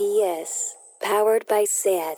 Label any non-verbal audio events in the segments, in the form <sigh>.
RPS, powered by SAT.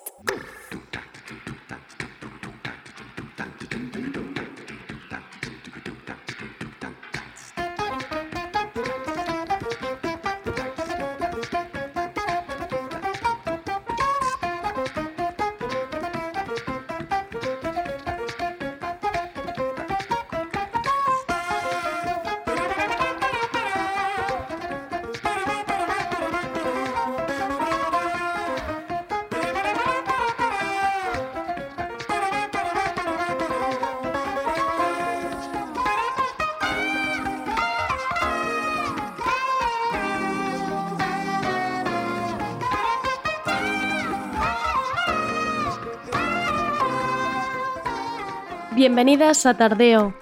Bienvenidas a Tardeo.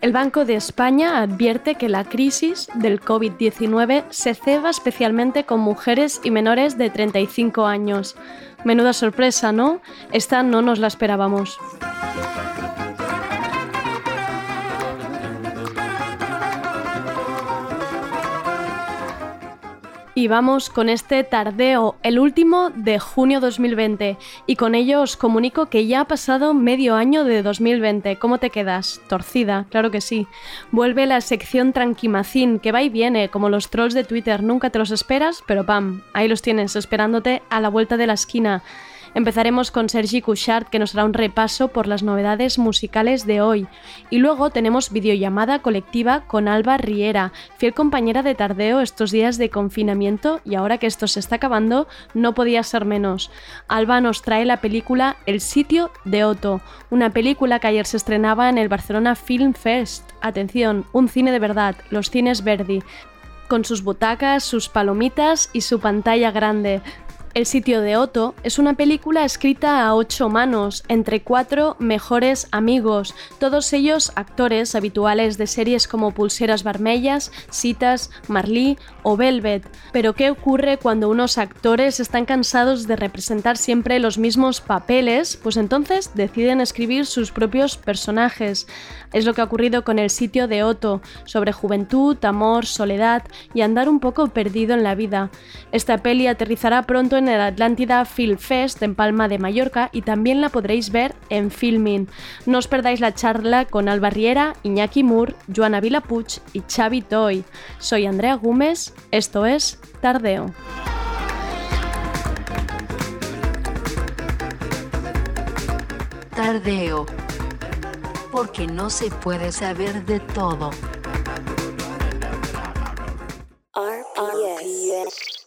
El Banco de España advierte que la crisis del COVID-19 se ceba especialmente con mujeres y menores de 35 años. Menuda sorpresa, ¿no? Esta no nos la esperábamos. Y vamos con este tardeo, el último de junio 2020. Y con ello os comunico que ya ha pasado medio año de 2020. ¿Cómo te quedas? Torcida, claro que sí. Vuelve la sección Tranquimacín, que va y viene, como los trolls de Twitter. Nunca te los esperas, pero pam, ahí los tienes, esperándote a la vuelta de la esquina. Empezaremos con Sergi Couchard, que nos hará un repaso por las novedades musicales de hoy. Y luego tenemos videollamada colectiva con Alba Riera, fiel compañera de Tardeo estos días de confinamiento y ahora que esto se está acabando, no podía ser menos. Alba nos trae la película El sitio de Otto, una película que ayer se estrenaba en el Barcelona Film Fest. Atención, un cine de verdad, los cines Verdi, con sus butacas, sus palomitas y su pantalla grande. El sitio de Otto es una película escrita a ocho manos, entre cuatro mejores amigos, todos ellos actores habituales de series como Pulseras Vermellas, Citas, Marlí o Velvet. Pero ¿qué ocurre cuando unos actores están cansados de representar siempre los mismos papeles? Pues entonces deciden escribir sus propios personajes. Es lo que ha ocurrido con el sitio de Otto, sobre juventud, amor, soledad y andar un poco perdido en la vida. Esta peli aterrizará pronto en el Atlántida Film Fest en Palma de Mallorca y también la podréis ver en Filming. No os perdáis la charla con Alba Riera, Iñaki Moore, Joana Vilapuch y Xavi Toy. Soy Andrea Gómez, esto es Tardeo. Tardeo. Porque no se puede saber de todo. RPS.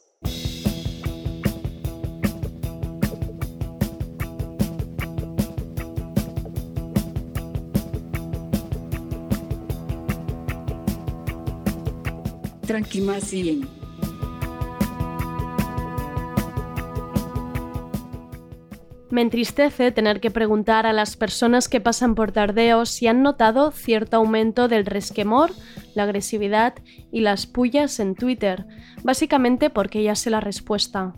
Me entristece tener que preguntar a las personas que pasan por Tardeo si han notado cierto aumento del resquemor, la agresividad y las pullas en Twitter, básicamente porque ya sé la respuesta.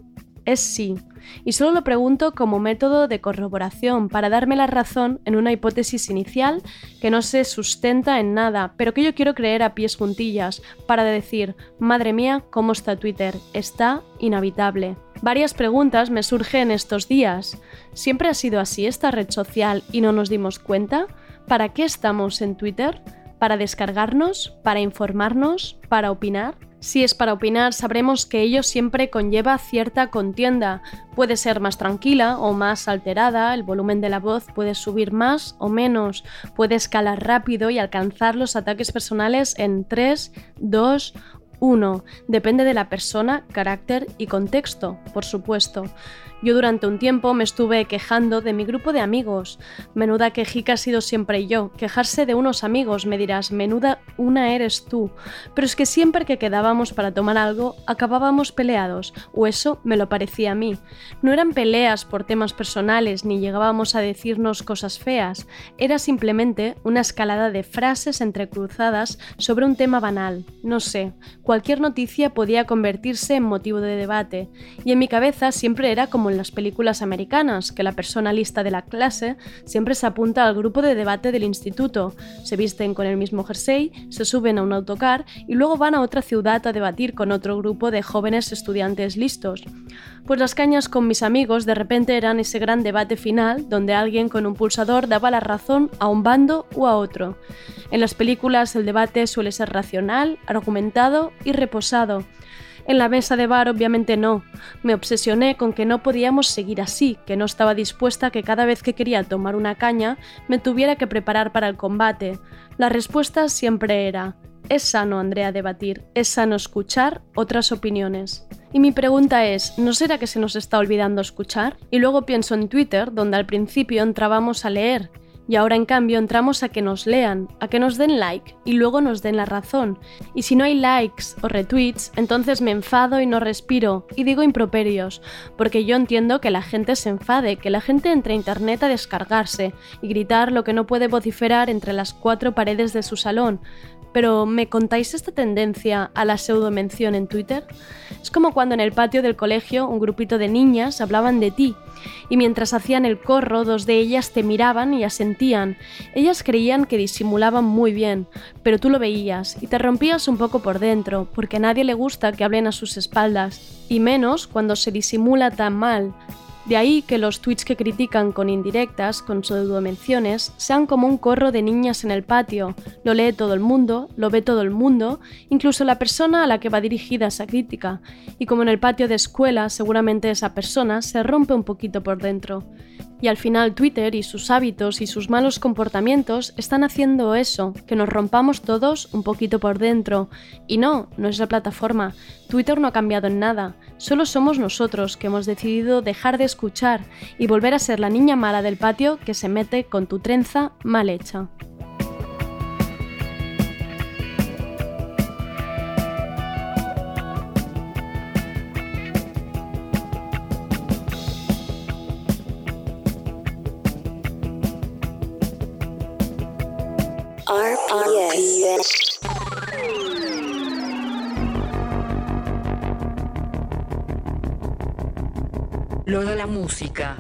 Es sí, y solo lo pregunto como método de corroboración para darme la razón en una hipótesis inicial que no se sustenta en nada, pero que yo quiero creer a pies juntillas, para decir, madre mía, ¿cómo está Twitter? Está inhabitable. Varias preguntas me surgen estos días. ¿Siempre ha sido así esta red social y no nos dimos cuenta? ¿Para qué estamos en Twitter? ¿Para descargarnos? ¿Para informarnos? ¿Para opinar? Si es para opinar, sabremos que ello siempre conlleva cierta contienda. Puede ser más tranquila o más alterada, el volumen de la voz puede subir más o menos, puede escalar rápido y alcanzar los ataques personales en 3, 2, 1. Depende de la persona, carácter y contexto, por supuesto. Yo durante un tiempo me estuve quejando de mi grupo de amigos. Menuda quejica ha sido siempre yo. Quejarse de unos amigos, me dirás, menuda una eres tú. Pero es que siempre que quedábamos para tomar algo, acabábamos peleados, o eso me lo parecía a mí. No eran peleas por temas personales, ni llegábamos a decirnos cosas feas. Era simplemente una escalada de frases entrecruzadas sobre un tema banal. No sé, cualquier noticia podía convertirse en motivo de debate, y en mi cabeza siempre era como en las películas americanas, que la persona lista de la clase siempre se apunta al grupo de debate del instituto, se visten con el mismo jersey, se suben a un autocar y luego van a otra ciudad a debatir con otro grupo de jóvenes estudiantes listos. Pues las cañas con mis amigos de repente eran ese gran debate final donde alguien con un pulsador daba la razón a un bando u a otro. En las películas el debate suele ser racional, argumentado y reposado. En la mesa de bar obviamente no. Me obsesioné con que no podíamos seguir así, que no estaba dispuesta a que cada vez que quería tomar una caña me tuviera que preparar para el combate. La respuesta siempre era, es sano, Andrea, debatir, es sano escuchar otras opiniones. Y mi pregunta es, ¿no será que se nos está olvidando escuchar? Y luego pienso en Twitter, donde al principio entrábamos a leer, y ahora en cambio entramos a que nos lean, a que nos den like y luego nos den la razón. Y si no hay likes o retweets, entonces me enfado y no respiro y digo improperios, porque yo entiendo que la gente se enfade, que la gente entre a internet a descargarse y gritar lo que no puede vociferar entre las cuatro paredes de su salón. Pero ¿me contáis esta tendencia a la pseudo-mención en Twitter? Es como cuando en el patio del colegio un grupito de niñas hablaban de ti y mientras hacían el corro, dos de ellas te miraban y asentían. Ellas creían que disimulaban muy bien, pero tú lo veías y te rompías un poco por dentro, porque a nadie le gusta que hablen a sus espaldas, y menos cuando se disimula tan mal. De ahí que los tweets que critican con indirectas, con pseudo-menciones, sean como un corro de niñas en el patio. Lo lee todo el mundo, lo ve todo el mundo, incluso la persona a la que va dirigida esa crítica. Y como en el patio de escuela, seguramente esa persona se rompe un poquito por dentro. Y al final Twitter y sus hábitos y sus malos comportamientos están haciendo eso, que nos rompamos todos un poquito por dentro. Y no, no es la plataforma. Twitter no ha cambiado en nada. Solo somos nosotros que hemos decidido dejar de escuchar y volver a ser la niña mala del patio que se mete con tu trenza mal hecha. Lo de la música.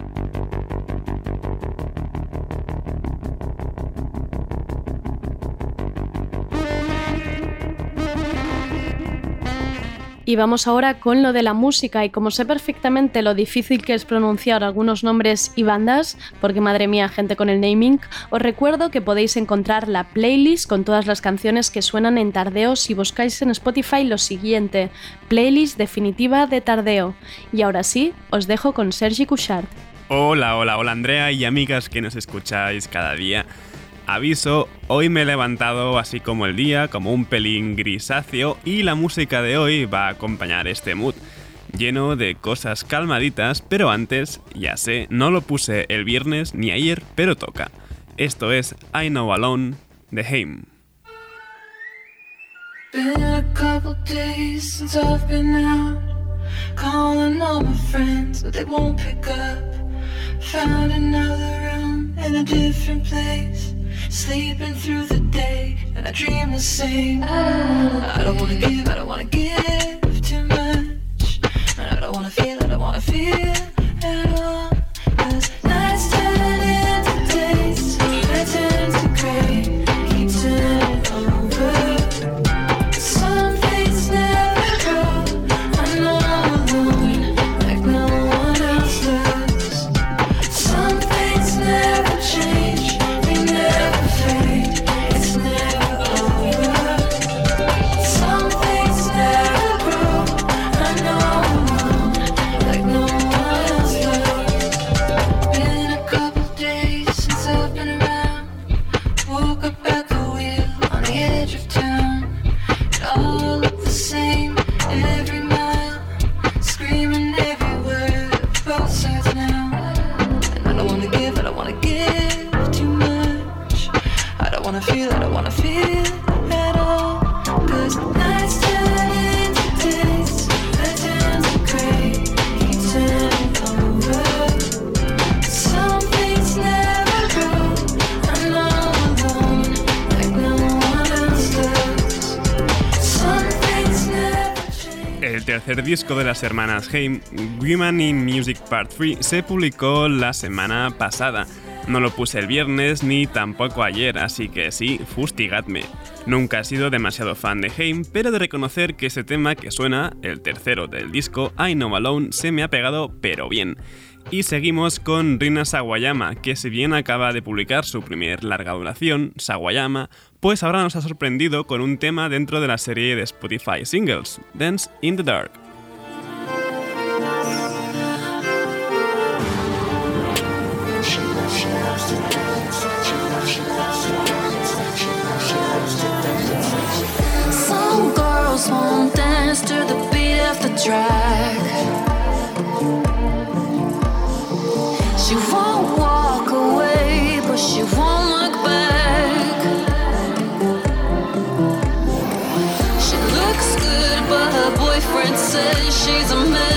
Y vamos ahora con lo de la música y como sé perfectamente lo difícil que es pronunciar algunos nombres y bandas, porque madre mía, gente con el naming, os recuerdo que podéis encontrar la playlist con todas las canciones que suenan en Tardeo si buscáis en Spotify lo siguiente, playlist definitiva de Tardeo. Y ahora sí, os dejo con Sergi Couchard. Hola, hola, hola Andrea y amigas que nos escucháis cada día. Aviso, hoy me he levantado así como el día, como un pelín grisáceo y la música de hoy va a acompañar este mood, lleno de cosas calmaditas, pero antes, ya sé, no lo puse el viernes ni ayer, pero toca. Esto es I Know Alone de Haim. A couple days since sleeping through the day, and I dream the same. I don't wanna give, I don't wanna give too much, I don't wanna feel, I don't wanna feel tercer disco de las hermanas Haim, Women in Music Part 3, se publicó la semana pasada. No lo puse el viernes ni tampoco ayer, así que sí, fustigadme. Nunca he sido demasiado fan de Haim, pero de reconocer que ese tema que suena, el tercero del disco, I Know Alone, se me ha pegado pero bien. Y seguimos con Rina Sawayama, que si bien acaba de publicar su primer larga duración, Sawayama, pues ahora nos ha sorprendido con un tema dentro de la serie de Spotify Singles, Dance in the Dark. Some girls won't dance to the of the. She's a mess.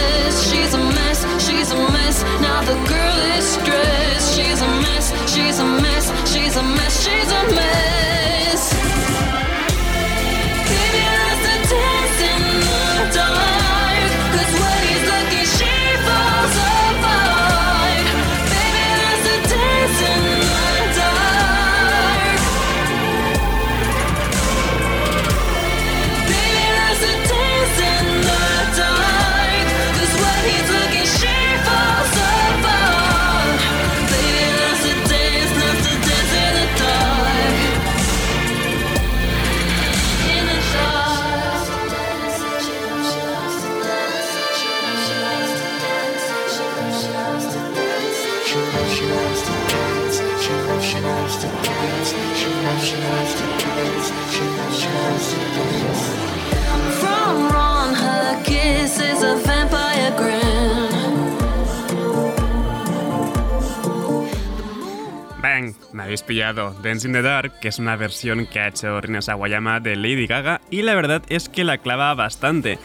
Me habéis pillado. Dance in the Dark, que es una versión que ha hecho Rina Sawayama de Lady Gaga, y la verdad es que la clava bastante.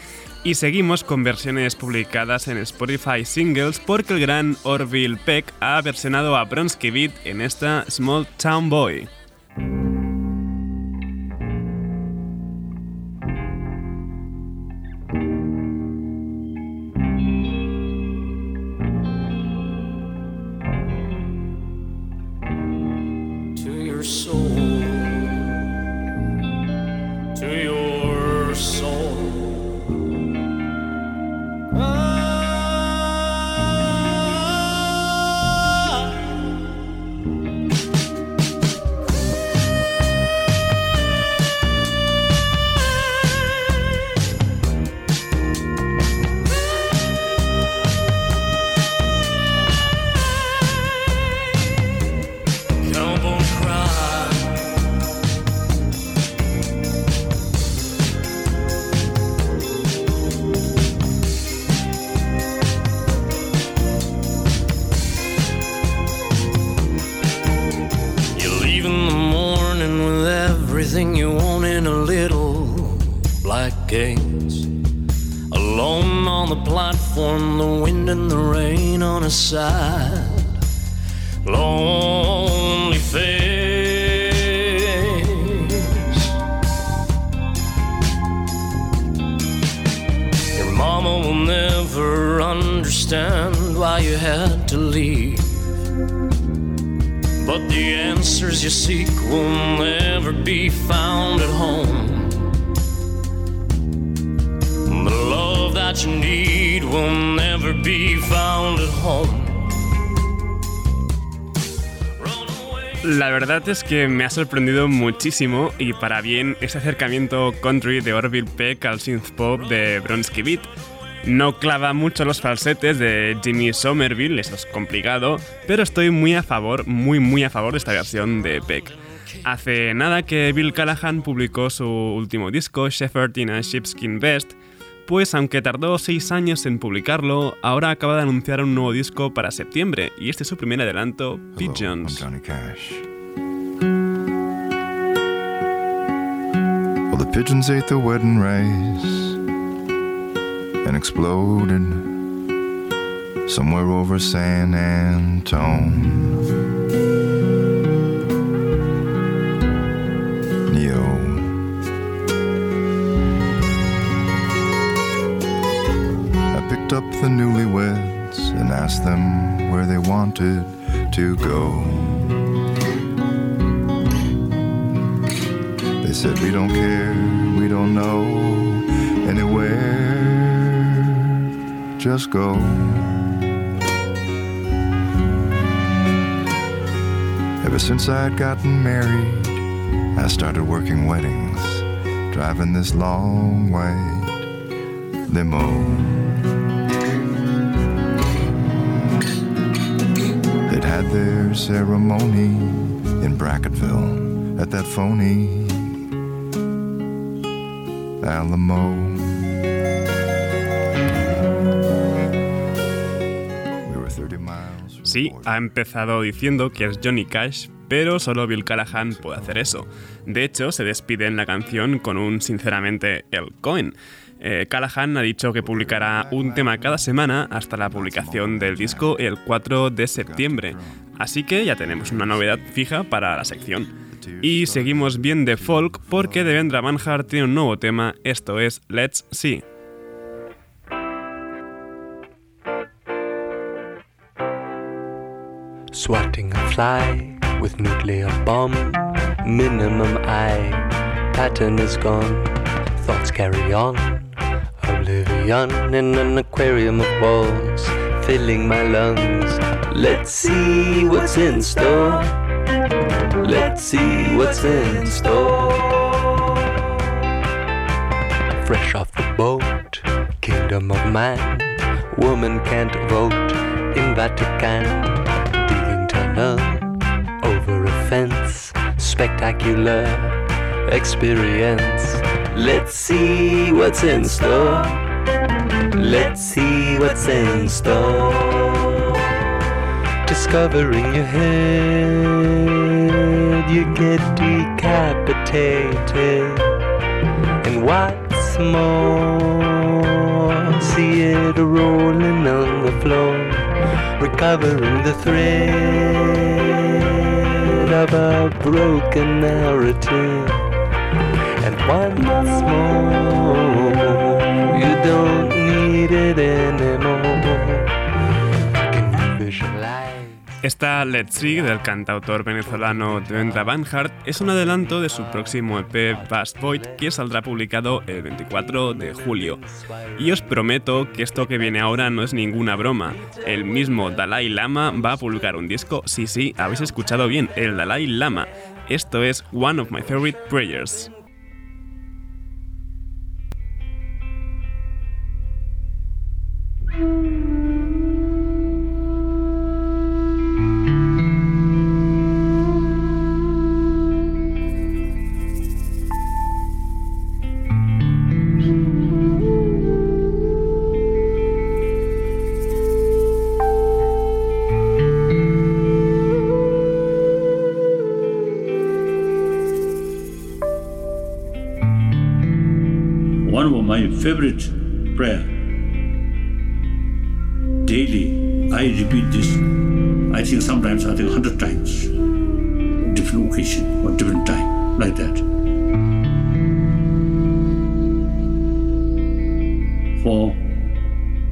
Y seguimos con versiones publicadas en Spotify Singles porque el gran Orville Peck ha versionado a Bronsky Beat en esta Small Town Boy. Es que me ha sorprendido muchísimo y para bien ese acercamiento country de Orville Peck al synth pop de Bronsky Beat. No clava mucho los falsetes de Jimmy Somerville, eso es complicado, pero estoy muy a favor, muy muy a favor de esta versión de Peck. Hace nada que Bill Callahan publicó su último disco, Shepherd in a Sheepskin Vest, pues aunque tardó 6 años en publicarlo, ahora acaba de anunciar un nuevo disco para septiembre, y este es su primer adelanto, Hello, Pigeons. Johnny pigeons ate the wedding rice and exploded somewhere over San Antone. up the newlyweds and asked them where they wanted to go. Said, We don't care, we don't know anywhere, just go. Ever since I'd gotten married, I started working weddings, driving this long white limo. They'd had their ceremony in Bracketville at that phony Alamo. We were 30 miles from Sí, ha empezado diciendo que es Johnny Cash, pero solo Bill Callahan puede hacer eso. De hecho, se despide en la canción con un sinceramente el Cohen. Eh, Callahan ha dicho que publicará un tema cada semana hasta la publicación del disco el 4 de septiembre, así que ya tenemos una novedad fija para la sección. Y seguimos bien de folk porque Devendra Banhart tiene un nuevo tema, esto es Let's See. Swatting a fly with nuclear bomb. Minimum eye pattern is gone. Thoughts carry on. Oblivion in an aquarium of walls, filling my lungs. Let's see what's in store. Let's see what's in store. Fresh off the boat, kingdom of man. Woman can't vote in Vatican. Digging tunnel over a fence. Spectacular experience. Let's see what's in store. Let's see what's in store. Discovering your head, you get decapitated. And what's more, see it rolling on the floor, recovering the thread of a broken narrative. And once more, you don't need it anymore. Esta Let's See del cantautor venezolano Devendra Banhart es un adelanto de su próximo EP Past Void que saldrá publicado el 24 de julio. Y os prometo que esto que viene ahora no es ninguna broma. El mismo Dalai Lama va a publicar un disco, sí, sí, habéis escuchado bien, el Dalai Lama. Esto es One of My Favorite Prayers. Prayer. Daily, I repeat this. I think sometimes I think hundred times, different occasion or different time, like that. For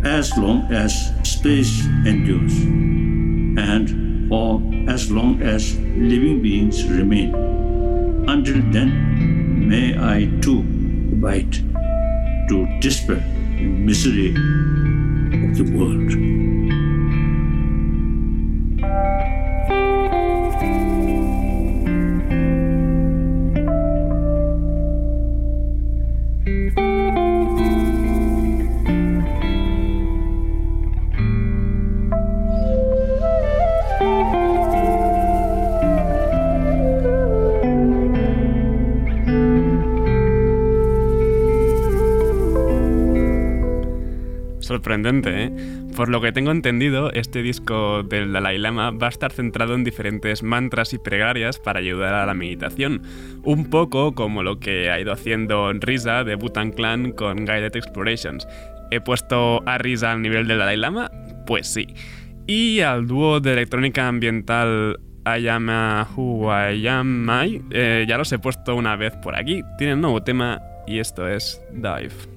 as long as space endures, and for as long as living beings remain, until then, may I too abide desperate misery Sorprendente, ¿eh? Por lo que tengo entendido, este disco del Dalai Lama va a estar centrado en diferentes mantras y pregarias para ayudar a la meditación, un poco como lo que ha ido haciendo Risa de Bhutan Clan con Guided Explorations. ¿He puesto a Risa al nivel del Dalai Lama? Pues sí. Y al dúo de electrónica ambiental Ayama Huayamai, eh, ya los he puesto una vez por aquí. Tienen nuevo tema y esto es Dive.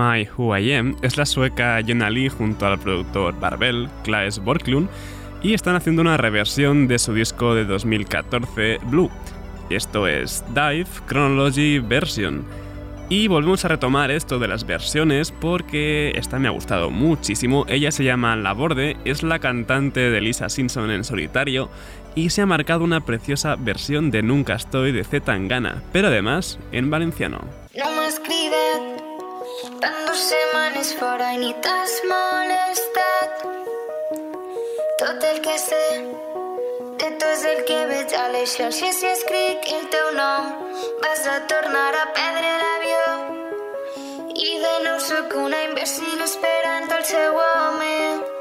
Am Who I Am es la sueca Jonna Lee junto al productor Barbel, Claes Borklund, y están haciendo una reversión de su disco de 2014, Blue. Esto es Dive Chronology Version. Y volvemos a retomar esto de las versiones porque esta me ha gustado muchísimo. Ella se llama Laborde, es la cantante de Lisa Simpson en solitario y se ha marcado una preciosa versión de Nunca Estoy de Z Tangana, pero además en valenciano. Tant dos setmanes fora i ni t'has molestat Tot el que sé de tu és el que veig a les xarxes si escric el teu nom. Vas a tornar a perdre l'avió i de nou sóc una imbècil esperant el seu home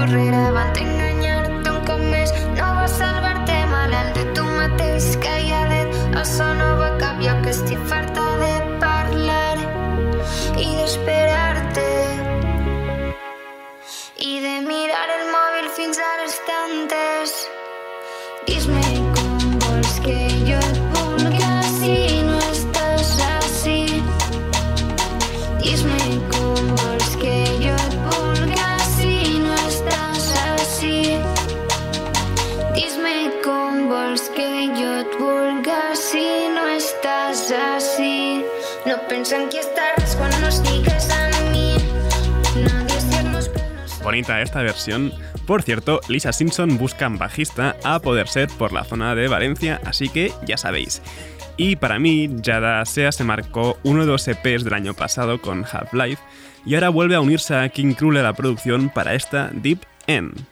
correr avant enganyar-te un cop més. No vas salvar-te malalt de tu mateix calladet. Això no va cap lloc, estic farta de parlar i d'esperar-te i de mirar el mòbil fins a les tantes. Bonita esta versión. Por cierto, Lisa Simpson busca un bajista a poder ser por la zona de Valencia, así que ya sabéis. Y para mí, Yada Sea se marcó uno de los EPs del año pasado con Half-Life y ahora vuelve a unirse a King Krul a la producción para esta Deep End.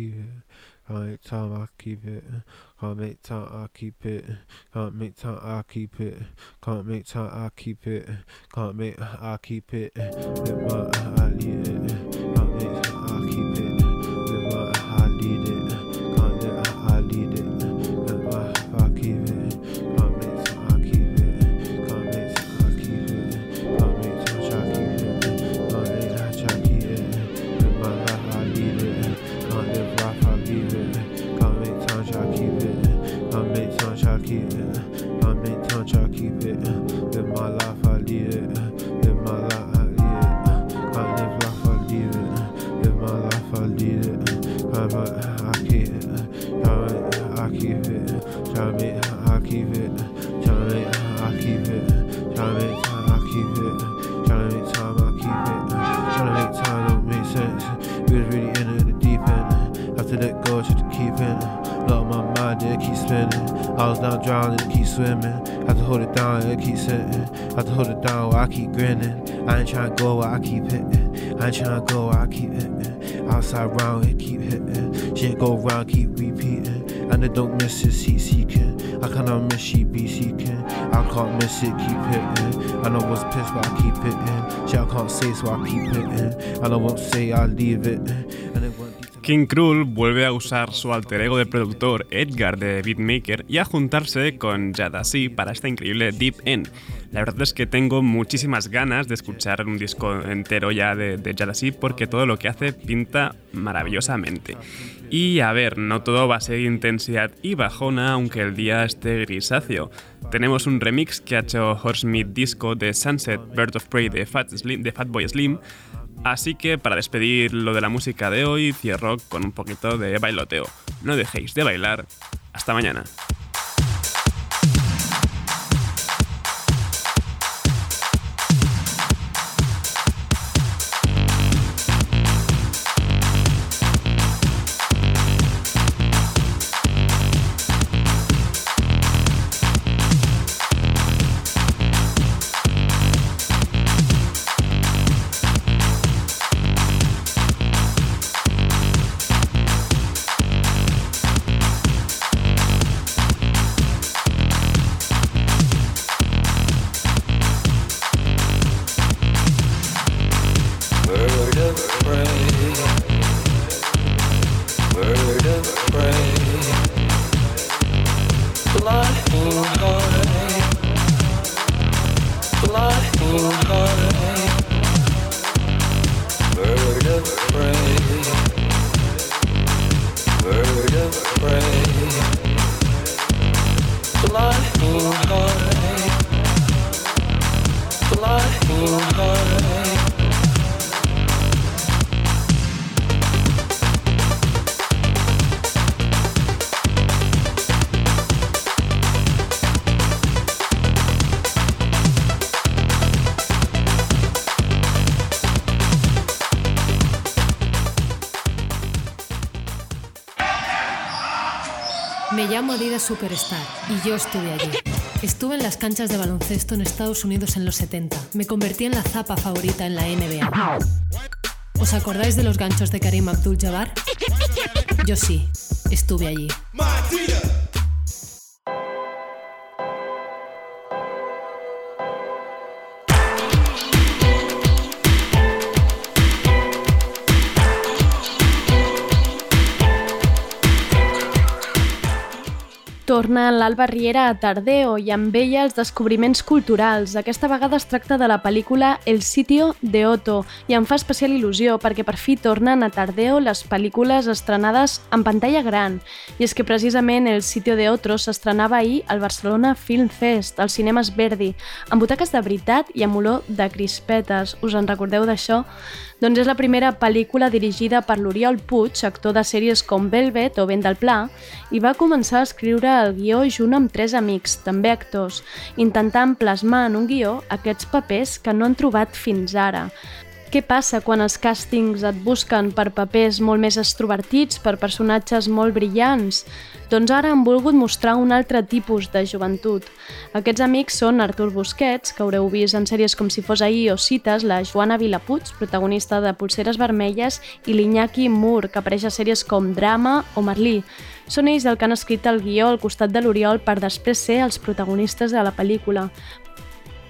Keep it. Can't make time, I keep it. Can't make time, I keep it. Can't make time, I keep it. Can't make time, I keep it. Can't make, I keep it. My, I lead it. Down drowning, keep swimming. Have to hold it down, it keep sitting. Have to hold it down I keep grinning. I ain't trying to go I keep hitting. I ain't trying to go I keep hitting. Outside round, it keep hitting. Shit go round, keep repeating. And it don't miss it, seek seeking. I cannot miss, she be seeking. I can't miss it, keep hitting. I know what's pissed, but I keep hitting. Shit, I can't say, so I keep hitting. I won't say, I leave it. King Krul vuelve a usar su alter ego de productor Edgar de Beatmaker y a juntarse con Jadasi para esta increíble Deep End. La verdad es que tengo muchísimas ganas de escuchar un disco entero ya de, de Jadasi porque todo lo que hace pinta maravillosamente. Y a ver, no todo va a ser intensidad y bajona, aunque el día esté grisáceo. Tenemos un remix que ha hecho Horsemith Disco de Sunset Bird of Prey de, Fat Slim, de Fatboy Slim, Así que para despedir lo de la música de hoy, cierro con un poquito de bailoteo. No dejéis de bailar. Hasta mañana. Superstar y yo estuve allí. Estuve en las canchas de baloncesto en Estados Unidos en los 70. Me convertí en la zapa favorita en la NBA. ¿Os acordáis de los ganchos de Karim Abdul-Jabbar? Yo sí, estuve allí. Torna l'Alba Riera a Tardeo i amb ella els descobriments culturals. Aquesta vegada es tracta de la pel·lícula El sitio de Otto i em fa especial il·lusió perquè per fi tornen a Tardeo les pel·lícules estrenades en pantalla gran. I és que precisament El sitio de Otto s'estrenava ahir al Barcelona Film Fest, al Cinemes Verdi, amb butaques de veritat i amb olor de crispetes. Us en recordeu d'això? Doncs és la primera pel·lícula dirigida per l'Oriol Puig, actor de sèries com Velvet o Vent del Pla, i va començar a escriure el guió junt amb tres amics, també actors, intentant plasmar en un guió aquests papers que no han trobat fins ara. Què passa quan els càstings et busquen per papers molt més extrovertits, per personatges molt brillants? Doncs ara han volgut mostrar un altre tipus de joventut. Aquests amics són Artur Busquets, que haureu vist en sèries com Si fos ahir o Cites, la Joana Vilapuig, protagonista de Pulseres Vermelles, i l'Iñaki Moore, que apareix a sèries com Drama o Merlí. Són ells el que han escrit el guió al costat de l'Oriol per després ser els protagonistes de la pel·lícula.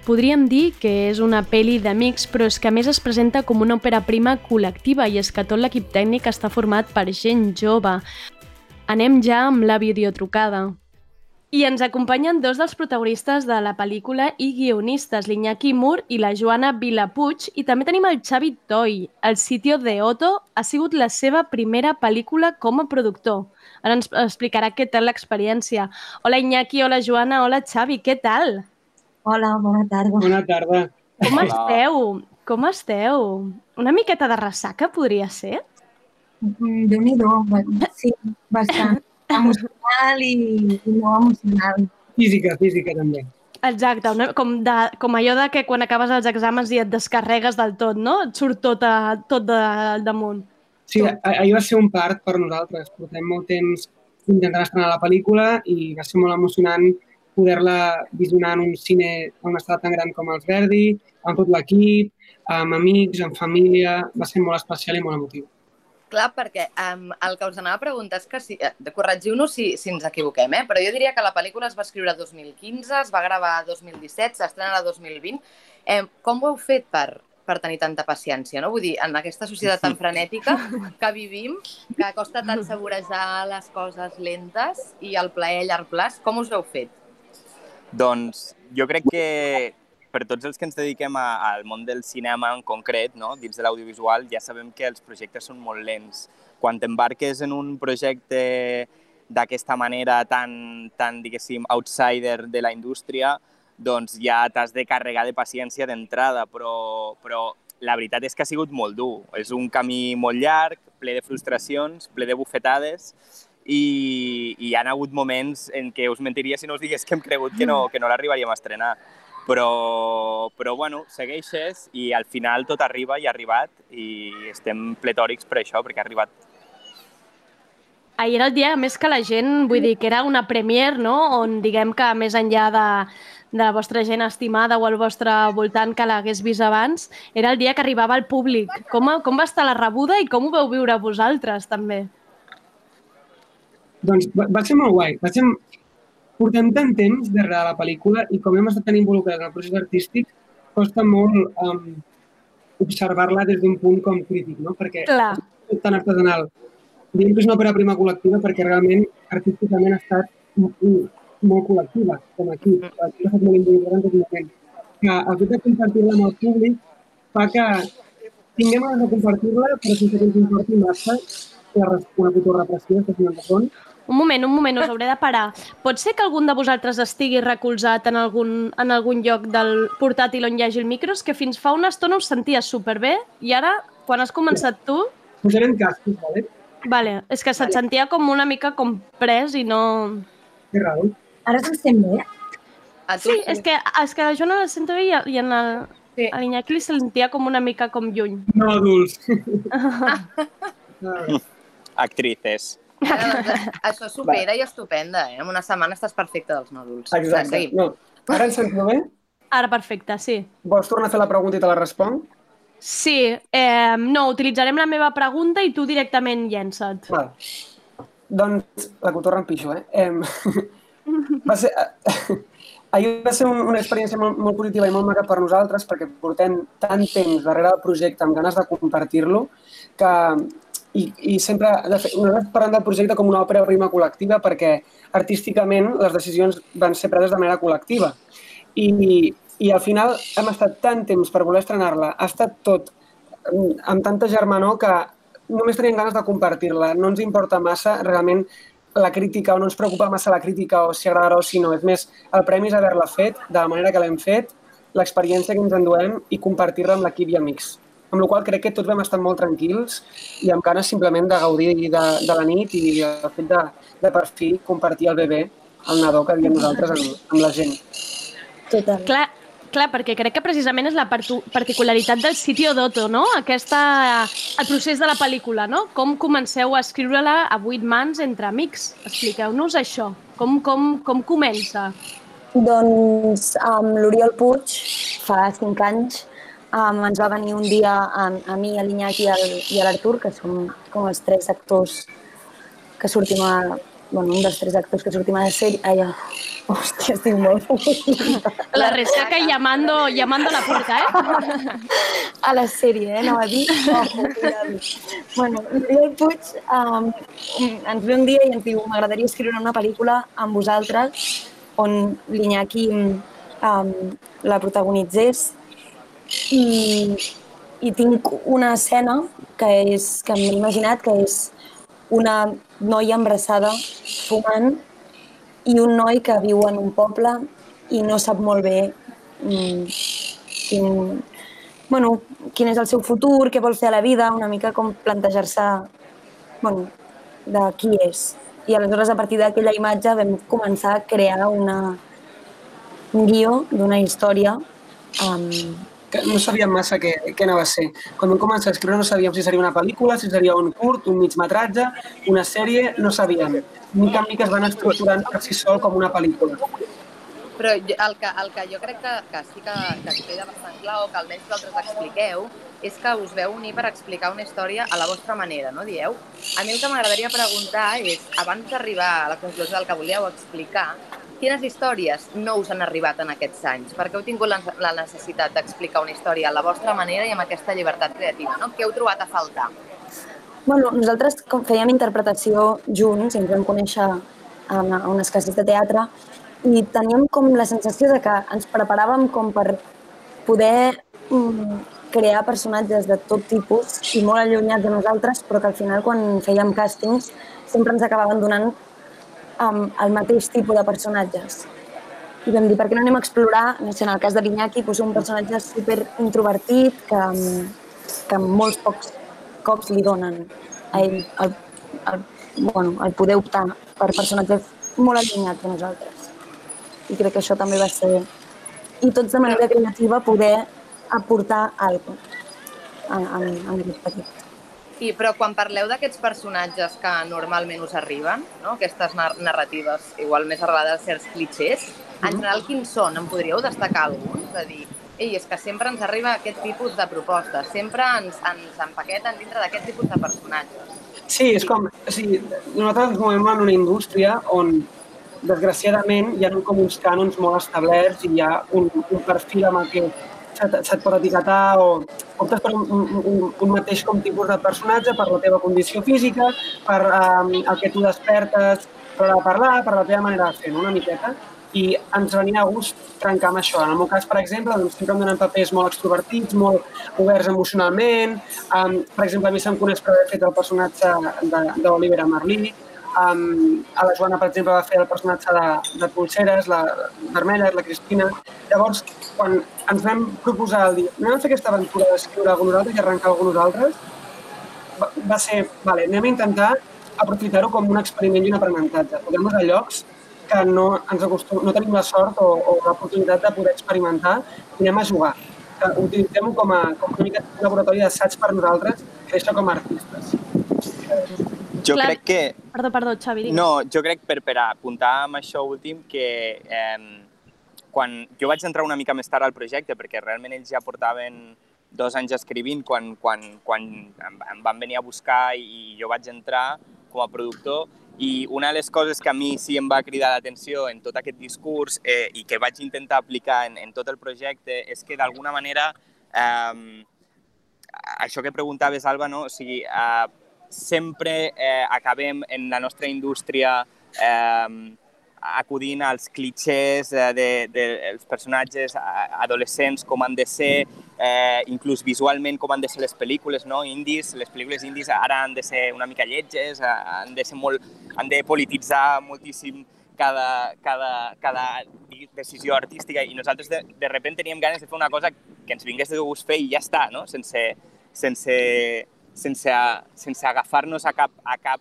Podríem dir que és una pel·li d'amics, però és que a més es presenta com una òpera prima col·lectiva i és que tot l'equip tècnic està format per gent jove. Anem ja amb la videotrucada. I ens acompanyen dos dels protagonistes de la pel·lícula i guionistes, l'Iñaki Mur i la Joana Vilapuig, i també tenim el Xavi Toy. El sitio de Otto ha sigut la seva primera pel·lícula com a productor. Ara ens explicarà què tal l'experiència. Hola Iñaki, hola Joana, hola Xavi, què tal? Hola, bona tarda. Bona tarda. Com Hola. esteu? Com esteu? Una miqueta de ressaca podria ser? Mm, Déu-n'hi-do, sí, bastant. <laughs> Emocional i, i no emocional. Física, física també. Exacte, una, com, de, com allò de que quan acabes els exàmens i et descarregues del tot, no? Et surt tot, a, tot de, damunt. Sí, ahir va ser un part per nosaltres. Portem molt temps intentant estrenar la pel·lícula i va ser molt emocionant poder-la visionar en un cine a una estat tan gran com els Verdi, amb tot l'equip, amb amics, amb família. Va ser molt especial i molt emotiu. Clar, perquè um, el que us anava a preguntar és que, si, eh, corregiu-nos si, si ens equivoquem, eh? però jo diria que la pel·lícula es va escriure a 2015, es va gravar a 2017, s'estrena a 2020. Eh, com ho heu fet per, per tenir tanta paciència, no? Vull dir, en aquesta societat tan frenètica que vivim, que costa tant saborejar les coses lentes i el plaer a llarg plaç, com us heu fet? Doncs jo crec que per tots els que ens dediquem a, al món del cinema en concret, no? dins de l'audiovisual, ja sabem que els projectes són molt lents. Quan t'embarques en un projecte d'aquesta manera tan, tan, diguéssim, outsider de la indústria, doncs ja t'has de carregar de paciència d'entrada, però, però la veritat és que ha sigut molt dur. És un camí molt llarg, ple de frustracions, ple de bufetades, i, i hi ha hagut moments en què us mentiria si no us digués que hem cregut que no, que no l'arribaríem a estrenar. Però, però bueno, segueixes i al final tot arriba i ha arribat i estem pletòrics per això, perquè ha arribat Ahir era el dia més que la gent, vull dir, que era una premier, no?, on diguem que més enllà de, de la vostra gent estimada o al vostre voltant que l'hagués vist abans, era el dia que arribava al públic. Com, com va estar la rebuda i com ho veu viure vosaltres, també? Doncs va, va ser molt guai. Va ser... Portem tant temps darrere la pel·lícula i com hem estat tan involucrats en el procés artístic, costa molt um, observar-la des d'un punt com crític, no? Perquè Clar. és tan artesanal. Diem que és una òpera prima col·lectiva perquè realment artísticament ha estat molt col·lectiva, com aquí. Aquí ha estat molt involucrada en tot moment. Que el fet de compartir-la amb el públic fa que tinguem ganes de compartir-la, però sense que ens importi massa la, una fotorepressió, que és una fons, Un moment, un moment, us hauré de parar. Pot ser que algun de vosaltres estigui recolzat en algun, en algun lloc del portàtil on hi hagi el micro? És que fins fa una estona us senties superbé i ara, quan has començat tu... Posarem cascos, vale? Vale, és que se't sentia com una mica com pres i no... Té raó. Ara se'm sent bé? A tu Sí, és que, és que jo no la sento bé i, i en el, Sí. a l'Iñaki li sentia com una mica com lluny. No adults. <laughs> actrices. Doncs, això <laughs> supera i estupenda, eh? En una setmana estàs perfecte dels nòduls. Exacte. Seguim. No. Ara ens sentim bé? Ara perfecte, sí. Vols tornar a fer la pregunta i te la responc? Sí, eh, no, utilitzarem la meva pregunta i tu directament llença't. Val. Doncs la cotorra en pixo, eh? Em... <laughs> va ser... <laughs> Ahir va ser un, una experiència molt, molt positiva i molt maca per nosaltres perquè portem tant temps darrere del projecte amb ganes de compartir-lo que i, i sempre, de fet, nosaltres parlem del projecte com una òpera prima col·lectiva perquè artísticament les decisions van ser preses de manera col·lectiva. I, i al final hem estat tant temps per voler estrenar-la, ha estat tot mm, amb tanta germanor que només teníem ganes de compartir-la. No ens importa massa realment la crítica o no ens preocupa massa la crítica o si agradarà o si no. És més, el premi és haver-la fet de la manera que l'hem fet, l'experiència que ens enduem i compartir-la amb l'equip i amics. Amb la qual crec que tots vam estar molt tranquils i amb ganes simplement de gaudir de, de la nit i el fet de, de per fi compartir el bebè, el nadó que diem nosaltres amb, amb la gent. Total. Clar, clar, perquè crec que precisament és la particularitat del sitio d'Otto, no? Aquesta, el procés de la pel·lícula, no? Com comenceu a escriure-la a vuit mans entre amics? Expliqueu-nos això. Com, com, com comença? Doncs amb l'Oriol Puig, fa cinc anys, um, ens va venir un dia a, a mi, a l'Iñaki i a l'Artur, que som com els tres actors que sortim a... Bueno, un dels tres actors que sortim a la sèrie... Ai, ah, hòstia, estic molt... <laughs> La resaca llamando, llamando a la puerta, eh? <laughs> a la sèrie, eh? Anava a dir. <laughs> Oh, bueno, l'Oriol Puig um, ens ve un dia i ens diu m'agradaria escriure una pel·lícula amb vosaltres on l'Iñaki um, la protagonitzés i, i tinc una escena que, és, que m'he imaginat que és una noia embarassada fumant i un noi que viu en un poble i no sap molt bé mm, quin, bueno, quin és el seu futur, què vol fer a la vida, una mica com plantejar-se bueno, de qui és. I aleshores, a partir d'aquella imatge, vam començar a crear una, un guió d'una història um, que no sabíem massa què, què anava a ser. Quan vam començar a escriure no sabíem si seria una pel·lícula, si seria un curt, un mig-metratge, una sèrie, no sabíem. Mica en mica es van estructurant per si sol com una pel·lícula. Però el que, el que jo crec que, que sí que, que queda bastant clar, o que almenys vosaltres expliqueu, és que us veu unir per explicar una història a la vostra manera, no dieu? A mi el que m'agradaria preguntar és, abans d'arribar a la conclusió del que volíeu explicar, quines històries no us han arribat en aquests anys? Per què heu tingut la, la necessitat d'explicar una història a la vostra manera i amb aquesta llibertat creativa? No? Què heu trobat a faltar? Bueno, nosaltres com fèiem interpretació junts, ens vam conèixer a unes classes de teatre, i teníem com la sensació de que ens preparàvem com per poder mm, crear personatges de tot tipus i molt allunyats de nosaltres, però que al final quan fèiem càstings sempre ens acabaven donant um, el mateix tipus de personatges. i vam dir, per què no anem a explorar, no sé, en el cas de l'Iñaki, doncs un personatge super introvertit que, que molts pocs cops li donen a ell el, el, bueno, el poder optar per personatges molt allunyats de nosaltres. I crec que això també va ser... I tots de manera creativa poder aportar alguna cosa en, en, en aquest petit. I, però quan parleu d'aquests personatges que normalment us arriben, no? aquestes nar narratives igual més arrelades a certs clichés, en general quins són? En podríeu destacar algun? És a dir, ei, és que sempre ens arriba aquest tipus de propostes, sempre ens, ens empaqueten dintre d'aquest tipus de personatges. Sí, és com... O sigui, nosaltres ens movem en una indústria on, desgraciadament, hi ha com uns cànons molt establerts i hi ha un, un perfil amb el que se't, se't pot etiquetar o optes per un, un, un mateix com tipus de personatge, per la teva condició física, per um, el que tu despertes, per a parlar, per la teva manera de fer, no? una miqueta. I ens venia a gust trencar amb això. En el meu cas, per exemple, doncs, sempre em donen papers molt extrovertits, molt oberts emocionalment. Um, per exemple, a mi se'm coneix per haver fet el personatge d'Olivera Merlí, Um, a la Joana, per exemple, va fer el personatge de, de Pulseres, la vermella, la Cristina. Llavors, quan ens vam proposar el dia, anem a fer aquesta aventura d'escriure algú nosaltres i arrencar algú nosaltres, va, va ser, vale, anem a intentar aprofitar-ho com un experiment i un aprenentatge. Podem a llocs que no, ens acostum, no tenim la sort o, o l'oportunitat de poder experimentar i anem a jugar. Utilitzem-ho com, a, com una mica de laboratori d'assaig per nosaltres, créixer com a artistes. Jo Clar. crec que... Perdó, perdó, Xavi, digues. No, jo crec, per, per apuntar amb això últim, que eh, quan jo vaig entrar una mica més tard al projecte, perquè realment ells ja portaven dos anys escrivint quan, quan, quan em, em van venir a buscar i jo vaig entrar com a productor i una de les coses que a mi sí em va cridar l'atenció en tot aquest discurs eh, i que vaig intentar aplicar en, en tot el projecte és que d'alguna manera eh, això que preguntaves, Alba, no? o sigui, eh, sempre eh, acabem en la nostra indústria eh, acudint als clichés eh, dels de, de personatges adolescents, com han de ser, eh, inclús visualment com han de ser les pel·lícules no? indis. Les pel·lícules indis ara han de ser una mica lletges, eh, han de, ser molt, han de polititzar moltíssim cada, cada, cada decisió artística i nosaltres de, de repente teníem ganes de fer una cosa que ens vingués de gust fer i ja està, no? sense, sense, sense, sense agafar-nos a cap, a, cap,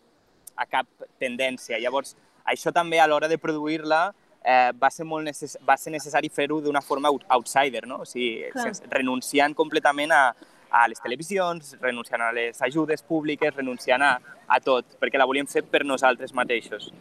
a cap tendència. Llavors, això també a l'hora de produir-la eh, va, ser molt necess va ser necessari fer-ho d'una forma out outsider, no? o sigui, sense, renunciant completament a, a les televisions, renunciant a les ajudes públiques, renunciant a, a tot, perquè la volíem fer per nosaltres mateixos.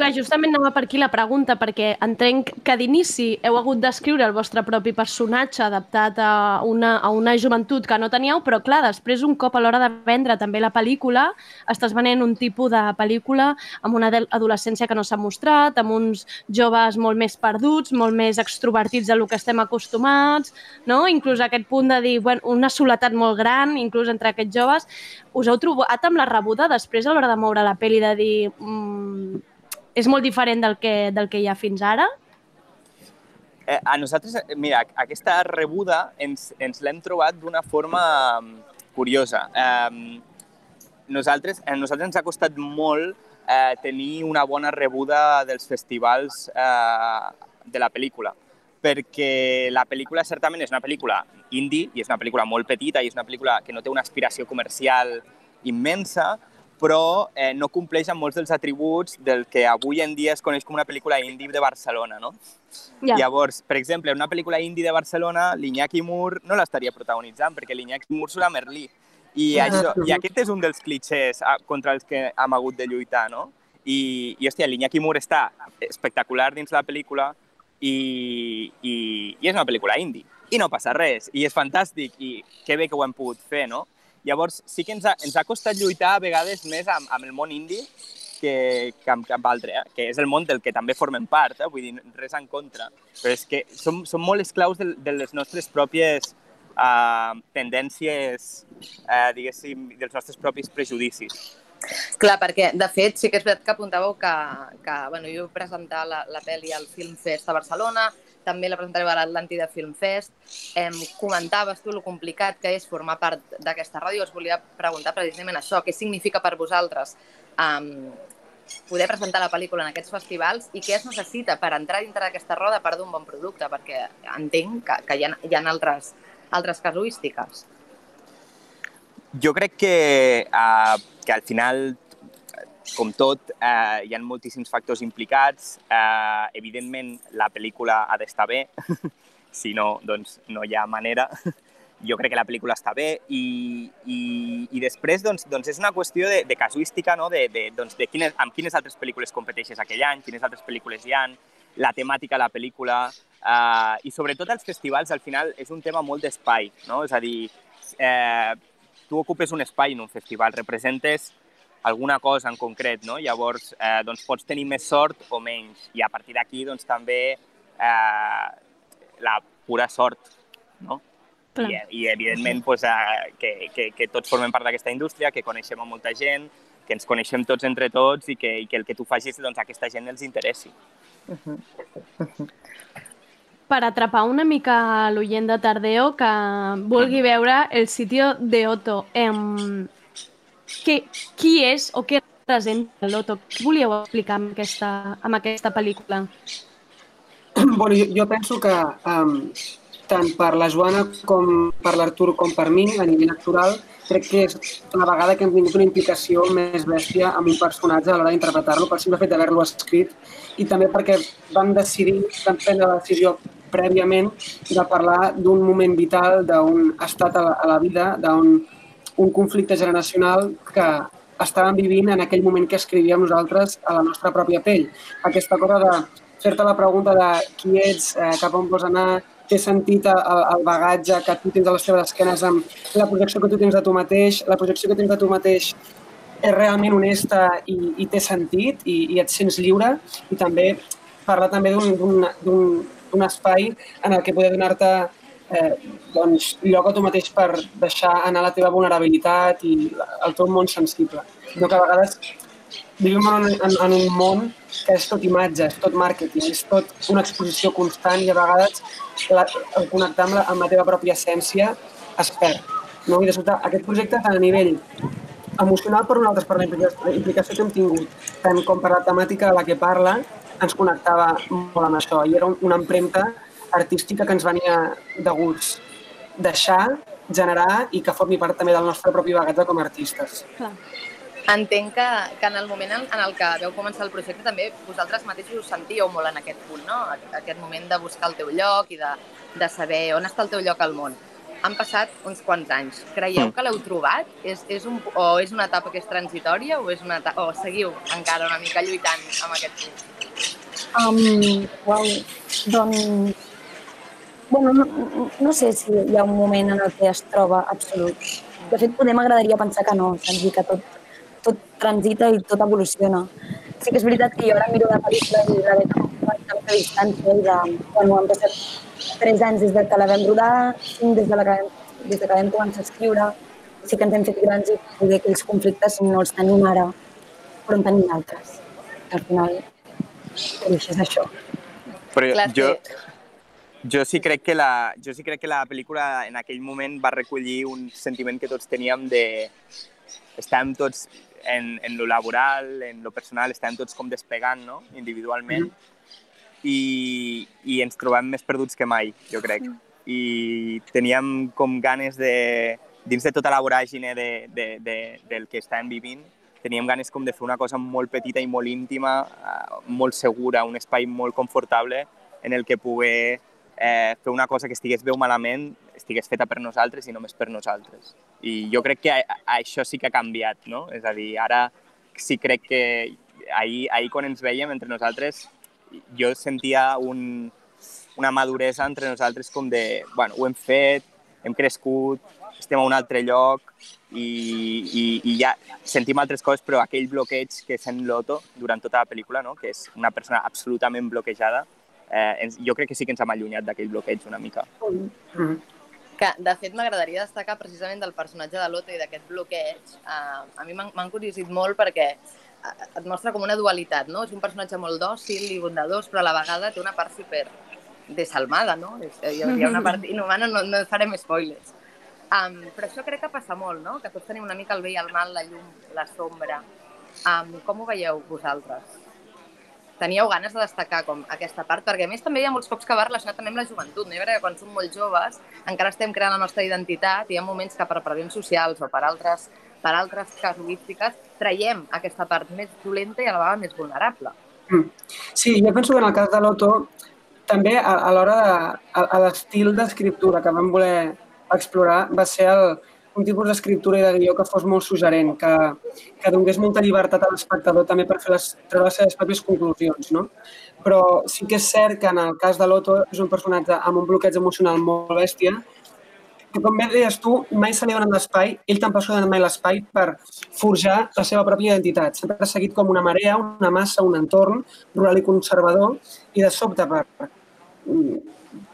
Clar, justament anava per aquí la pregunta, perquè entenc que d'inici heu hagut d'escriure el vostre propi personatge adaptat a una, a una joventut que no teníeu, però clar, després un cop a l'hora de vendre també la pel·lícula, estàs venent un tipus de pel·lícula amb una adolescència que no s'ha mostrat, amb uns joves molt més perduts, molt més extrovertits del que estem acostumats, no? inclús aquest punt de dir bueno, una soledat molt gran, inclús entre aquests joves. Us heu trobat amb la rebuda després a l'hora de moure la pel·li de dir mmm, és molt diferent del que, del que hi ha fins ara? Eh, a nosaltres, mira, aquesta rebuda ens, ens l'hem trobat d'una forma mm, curiosa. Eh, nosaltres, a nosaltres ens ha costat molt eh, tenir una bona rebuda dels festivals eh, de la pel·lícula perquè la pel·lícula certament és una pel·lícula indie i és una pel·lícula molt petita i és una pel·lícula que no té una aspiració comercial immensa, però eh, no compleix amb molts dels atributs del que avui en dia es coneix com una pel·lícula indie de Barcelona, no? Ja. Llavors, per exemple, una pel·lícula indie de Barcelona, l'Iñaki Moore no l'estaria protagonitzant, perquè l'Iñaki Moore surt a Merlí. I, això, I aquest és un dels clichés ah, contra els que hem hagut de lluitar, no? I, i hòstia, l'Iñaki Moore està espectacular dins la pel·lícula i, i, i és una pel·lícula indie. I no passa res, i és fantàstic, i que bé que ho hem pogut fer, no? Llavors, sí que ens ha, ens ha costat lluitar a vegades més amb, amb el món indi que, que amb cap altre, eh? que és el món del que també formem part, eh? vull dir, res en contra. Però és que som, som molt esclaus de, de les nostres pròpies uh, tendències, uh, diguéssim, dels nostres propis prejudicis. Clar, perquè, de fet, sí que és veritat que apuntàveu que, que bueno, jo vaig presentar la, la pel·li al Film Fest a Barcelona, també la presentaré a l'Atlàntida Film Fest. Em comentaves tu lo complicat que és formar part d'aquesta ràdio. Us volia preguntar precisament això, què significa per vosaltres um, poder presentar la pel·lícula en aquests festivals i què es necessita per entrar dintre d'aquesta roda per d'un bon producte, perquè entenc que, que hi, ha, hi ha altres, altres casuístiques. Jo crec que, uh, que al final, com tot, uh, hi ha moltíssims factors implicats. Uh, evidentment, la pel·lícula ha d'estar bé, <laughs> si no, doncs no hi ha manera <laughs> jo crec que la pel·lícula està bé i, i, i després doncs, doncs és una qüestió de, de casuística, no? de, de, doncs de quines, amb quines altres pel·lícules competeixes aquell any, quines altres pel·lícules hi han, la temàtica de la pel·lícula eh, i sobretot els festivals al final és un tema molt d'espai, no? és a dir, eh, tu ocupes un espai en un festival, representes alguna cosa en concret, no? llavors eh, doncs pots tenir més sort o menys i a partir d'aquí doncs també eh, la pura sort, no? I, i evidentment pues, uh, que, que, que tots formem part d'aquesta indústria, que coneixem a molta gent, que ens coneixem tots entre tots i que, i que el que tu facis doncs, a aquesta gent els interessi. Uh -huh. Uh -huh. Per atrapar una mica l'oient de Tardeo que vulgui veure el sitio de Otto, em... que, qui és o què representa l'Otto? Què volíeu explicar amb aquesta, amb aquesta pel·lícula? <clears throat> Bueno, jo, jo penso que um, tant per la Joana com per l'Artur com per mi, a nivell actoral, crec que és la vegada que hem tingut una implicació més bèstia amb un personatge a l'hora d'interpretar-lo, per simple fet d'haver-lo escrit, i també perquè vam decidir, vam prendre la decisió prèviament de parlar d'un moment vital, d'un estat a la, a la vida, d'un un conflicte generacional que estàvem vivint en aquell moment que escrivíem nosaltres a la nostra pròpia pell. Aquesta cosa de fer-te la pregunta de qui ets, eh, cap on vols anar, té sentit el, el bagatge que tu tens a les teves esquenes amb la projecció que tu tens de tu mateix, la projecció que tens de tu mateix és realment honesta i, i té sentit i, i et sents lliure i també parla també d'un espai en el que poder donar-te eh, doncs, lloc a tu mateix per deixar anar la teva vulnerabilitat i el teu món sensible. No que a vegades vivim en, en, en un món que és tot imatge, és tot màrqueting, és tot una exposició constant i a vegades la, el connectar amb la, amb la teva pròpia essència es perd. No? I de sobte, aquest projecte, tant a nivell emocional per nosaltres, per la implicació que hem tingut, tant com per la temàtica de la que parla, ens connectava molt amb això. I era una empremta artística que ens venia de gust deixar, generar i que formi part també del nostre propi bagatge com a artistes. Clar. Entenc que, que en el moment en, en el que veu començar el projecte també vosaltres mateixos us sentíeu molt en aquest punt, no? Aquest moment de buscar el teu lloc i de, de saber on està el teu lloc al món. Han passat uns quants anys. Creieu mm. que l'heu trobat? És, és un, o és una etapa que és transitòria o, és una etapa, o seguiu encara una mica lluitant amb aquest punt? Um, wow. Doncs, bueno, no, no sé si hi ha un moment en el que es troba absolut. De fet, poder m'agradaria pensar que no, que tot tot transita i tot evoluciona. Sí que és veritat que jo ara miro la pel·lícula i la veig amb distància i de, bueno, han passat tres anys des de que la vam rodar, cinc des de, la que, des de que vam començar a escriure, sí que ens hem fet grans i poder aquells conflictes no els tenim ara, però en tenim altres. Al final, això és això. Però Clar, jo, jo sí crec que la, jo sí crec que la pel·lícula en aquell moment va recollir un sentiment que tots teníem de estàvem tots en, en lo laboral, en lo personal, estàvem tots com despegant, no?, individualment, mm. i, i ens trobem més perduts que mai, jo crec. Mm. I teníem com ganes de, dins de tota la voràgine de, de, de, del que estàvem vivint, teníem ganes com de fer una cosa molt petita i molt íntima, eh, molt segura, un espai molt confortable en el que poder eh, fer una cosa que estigués bé o malament, estigués feta per nosaltres i només per nosaltres. I jo crec que això sí que ha canviat, no? És a dir, ara sí crec que ahir, ahir quan ens veiem entre nosaltres, jo sentia un, una maduresa entre nosaltres com de, bueno, ho hem fet, hem crescut, estem a un altre lloc i, i, i ja sentim altres coses, però aquell bloqueig que sent l'Otto durant tota la pel·lícula, no? que és una persona absolutament bloquejada, eh, ens, jo crec que sí que ens hem allunyat d'aquell bloqueig una mica. Mm. Que, de fet, m'agradaria destacar precisament del personatge de l'Otto i d'aquest bloqueig. Uh, a mi m'han curiosit molt perquè uh, et mostra com una dualitat, no? És un personatge molt dòcil i bondadós, però a la vegada té una part super desalmada, no? És, hi ha una part inhumana, no, no farem spoilers. Um, però això crec que passa molt, no? Que tots tenim una mica el bé i el mal, la llum, la sombra. Um, com ho veieu vosaltres? Teníeu ganes de destacar com aquesta part? Perquè a més també hi ha molts cops que va relacionat també amb la joventut, no? Perquè quan som molt joves encara estem creant la nostra identitat i hi ha moments que per pressions socials o per altres, per altres casuístiques traiem aquesta part més dolenta i a la vegada més vulnerable. Mm. Sí, jo penso que en el cas de l'Otto també a, a l'hora de... a l'estil d'escriptura que vam voler explorar va ser el, un tipus d'escriptura i de guió que fos molt suggerent, que, que donés molta llibertat a l'espectador també per fer les, treure les seves pròpies conclusions. No? Però sí que és cert que en el cas de l'Otto és un personatge amb un bloqueig emocional molt bèstia, que com bé deies tu, mai se li ha donat l'espai, ell tampoc s'ha donat mai l'espai per forjar la seva pròpia identitat. Sempre ha seguit com una marea, una massa, un entorn rural i conservador, i de sobte per,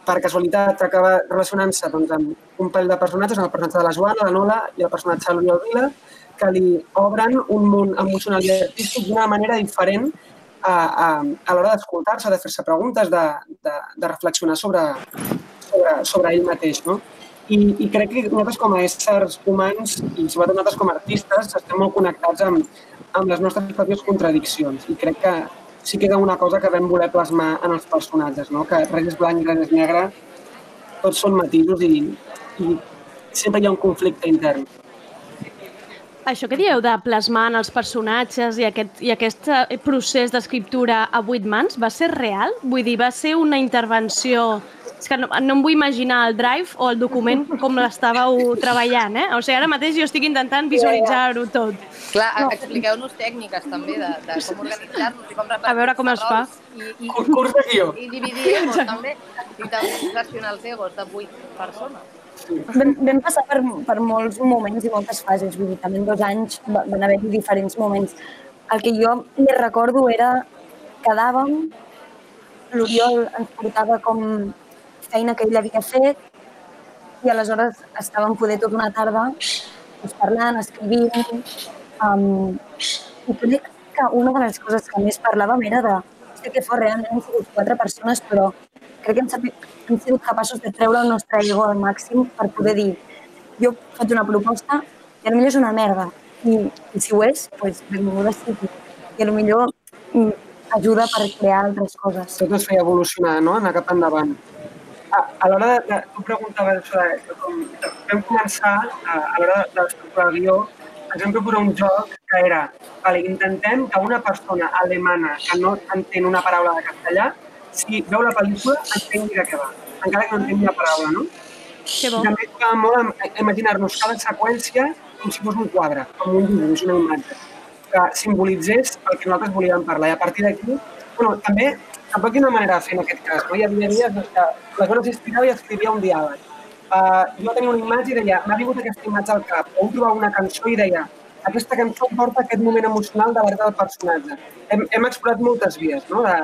per casualitat acaba relacionant-se doncs, amb un parell de personatges, amb el personatge de la Joana, la Nola i el personatge de l'Oriol Vila, que li obren un món emocional i artístic d'una manera diferent a, a, a l'hora d'escoltar-se, de fer-se preguntes, de, de, de reflexionar sobre, sobre, sobre ell mateix. No? I, I crec que nosaltres com a éssers humans i sobretot nosaltres com a artistes estem molt connectats amb, amb les nostres pròpies contradiccions i crec que sí que és una cosa que vam voler plasmar en els personatges, no? que res és blanc i res és negre, tots són matisos i, i sempre hi ha un conflicte intern. Això que dieu de plasmar en els personatges i aquest, i aquest eh, procés d'escriptura a vuit mans va ser real? Vull dir, va ser una intervenció és que no, no em vull imaginar el drive o el document <laughs> com l'estàveu treballant, eh? O sigui, ara mateix jo estic intentant visualitzar-ho tot. Clar, no. expliqueu-nos tècniques també de, de com organitzar-nos i com A veure com es fa. I, i, Curs de guió. I dividir egos també, i també gestionar els egos de vuit persones. Vam, vam passar per, per molts moments i moltes fases, vull dir, també en dos anys van haver-hi diferents moments. El que jo més recordo era quedàvem, l'Oriol ens portava com feina que ell havia fet i aleshores estàvem poder tota una tarda doncs, parlant, escrivint. Um, I crec que una de les coses que més parlàvem era de sé que fort, realment hem sigut quatre persones, però crec que hem, sabit, hem sigut capaços de treure el nostre ego al màxim per poder dir jo faig una proposta i potser és una merda. I, i si ho és, doncs benvinguda sigui. I potser mm, ajuda per crear altres coses. Tot ens feia evolucionar, no? anar cap endavant a, a l'hora de, de, tu preguntaves sobre com vam començar, a, a l'hora d'estructurar el guió, ens vam proposar un joc que era, vale, intentem que una persona alemana que no entén una paraula de castellà, si veu la pel·lícula, entengui de què va, encara que no entengui la paraula, no? Que bo. I també jugàvem molt a imaginar-nos cada seqüència com si fos un quadre, com un dibuix, una imatge, que simbolitzés el que nosaltres volíem parlar. I a partir d'aquí, bueno, també tampoc hi ha una manera de fer en aquest cas. No? Hi havia dies doncs, que la Joana s'inspirava i escrivia un diàleg. Uh, jo tenia una imatge i deia, m'ha vingut aquesta imatge al cap. O trobava una cançó i deia, aquesta cançó porta aquest moment emocional de l'art del personatge. Hem, hem explorat moltes vies, no? De,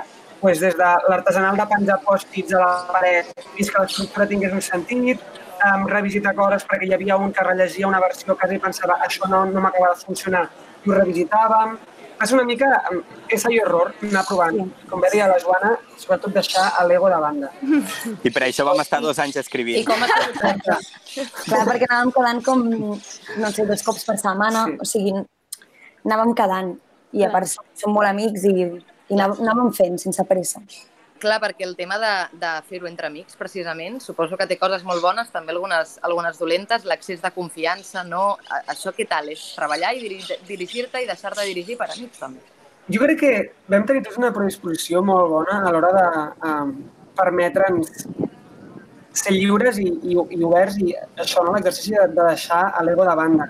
pues, des de l'artesanal de penjar pòstits a la paret fins que l'estructura tingués un sentit, um, revisitar coses perquè hi havia un que rellegia una versió que i pensava això no, no m'acaba de funcionar i ho revisitàvem, va ser una mica ensaio i error, anar provant. Com bé deia la Joana, sobretot deixar l'ego de banda. I per això vam estar dos anys escrivint. I com es Clar, perquè anàvem quedant com, no sé, dos cops per setmana, sí. o sigui, anàvem quedant. I a part som molt amics i, i anàvem fent sense pressa. Clar, perquè el tema de, de fer-ho entre amics, precisament, suposo que té coses molt bones, també algunes, algunes dolentes, l'accés de confiança, no? Això què tal és? Treballar i dirigir-te i deixar-te dirigir per amics, també. Jo crec que vam tenir tots una predisposició molt bona a l'hora de um, permetre'ns ser lliures i, i, i oberts i això, no? l'exercici de, de deixar l'ego de banda.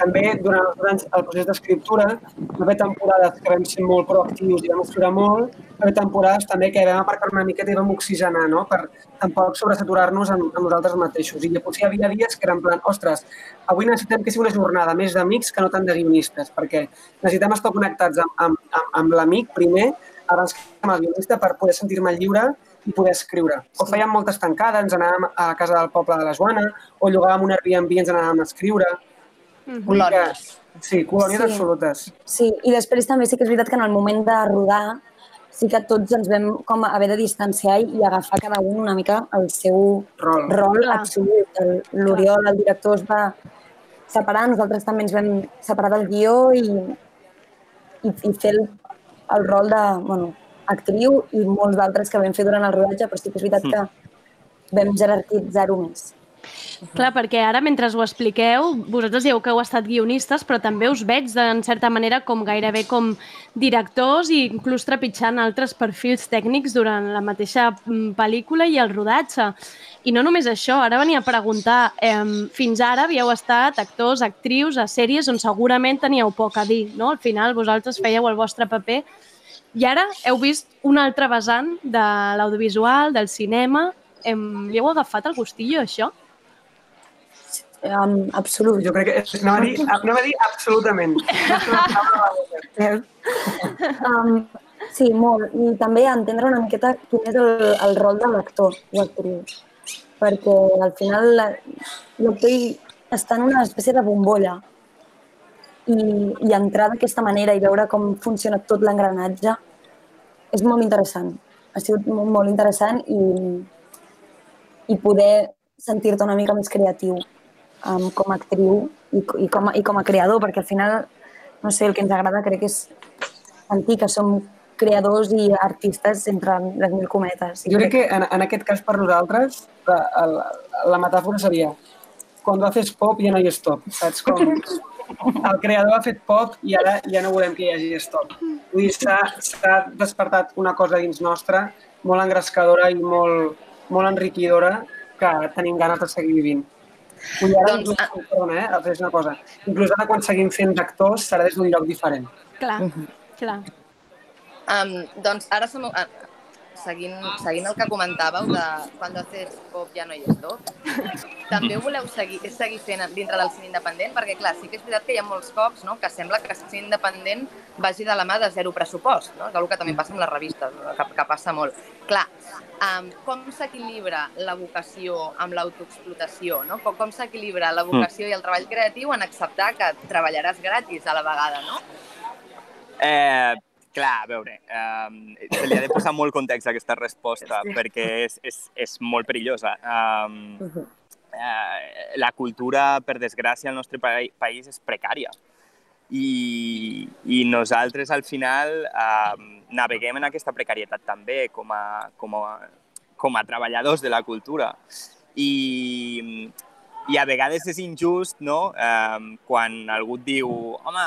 També durant els anys el procés d'escriptura va haver temporades que vam ser molt proactius i vam escriure molt, va haver temporades també que vam aparcar una miqueta i vam oxigenar, no? per tampoc sobresaturar-nos amb, amb nosaltres mateixos. I potser hi havia dies que eren plan, ostres, avui necessitem que sigui una jornada més d'amics que no tant de guionistes, perquè necessitem estar connectats amb, amb, amb, amb l'amic primer abans que amb el guionista per poder sentir-me lliure i poder escriure. O fèiem moltes tancades, ens anàvem a la casa del poble de la Joana, o llogàvem un Airbnb i ens anàvem a escriure. Mm -hmm. Colònies. Sí, colònies sí. absolutes. Sí, i després també sí que és veritat que en el moment de rodar sí que tots ens vam com haver de distanciar i agafar cada un una mica el seu rol, rol absolut. L'Oriol, el director, es va separar, nosaltres també ens vam separar del guió i, i, i fer el, el rol de bueno, actriu i molts d'altres que vam fer durant el rodatge, però sí que és veritat que vam jerarquitzar-ho més. Clar, perquè ara, mentre ho expliqueu, vosaltres dieu que heu estat guionistes, però també us veig, en certa manera, com gairebé com directors i inclús trepitjant altres perfils tècnics durant la mateixa mm, pel·lícula i el rodatge. I no només això, ara venia a preguntar, eh, fins ara havíeu estat actors, actrius a sèries on segurament teníeu poc a dir, no? Al final vosaltres fèieu el vostre paper i ara heu vist una altra vessant de l'audiovisual, del cinema. Em, li heu agafat el gustillo, això? Um, absolut. Jo crec que anava a dir, anava a dir absolutament. um, sí, molt. I també entendre una miqueta quin és el, el rol de l'actor o actriu. Perquè al final la- l'actor està en una espècie de bombolla i, i entrar d'aquesta manera i veure com funciona tot l'engranatge és molt interessant. Ha sigut molt, molt interessant i, i poder sentir-te una mica més creatiu um, com a actriu i, i, com a, i com a creador, perquè al final, no sé, el que ens agrada crec que és sentir que som creadors i artistes entre les mil cometes. Jo crec que en, en aquest cas per nosaltres la, la, la metàfora seria quan haces pop ja no hi ha stop, saps? Com <laughs> el creador ha fet pop i ara ja no volem que hi hagi stop. Vull dir, s'ha despertat una cosa dins nostra molt engrescadora i molt, molt enriquidora que tenim ganes de seguir vivint. Vull dir, ara, Doncs, inclús, perdona, eh? És una cosa. Inclús ara quan seguim fent d'actors serà des d'un lloc diferent. Clar, clar. Um, doncs ara som, seguint, seguint el que comentàveu de quan haces pop ja no hi és tot, també voleu seguir, seguir fent dintre del cine independent? Perquè, clar, sí que és veritat que hi ha molts cops no? que sembla que el cine independent vagi de la mà de zero pressupost, no? és una que també passa amb les revistes, que, que passa molt. Clar, um, com s'equilibra la vocació amb l'autoexplotació? No? Com, com s'equilibra la vocació i el treball creatiu en acceptar que treballaràs gratis a la vegada, no? Eh, clar, a veure, eh, se li ha de posar molt context aquesta resposta perquè és, és, és molt perillosa. Um, eh, la cultura, per desgràcia, al nostre pa país és precària. I, i nosaltres, al final, eh, naveguem en aquesta precarietat també com a, com a, com a treballadors de la cultura. I, i a vegades és injust, no?, eh, quan algú et diu home,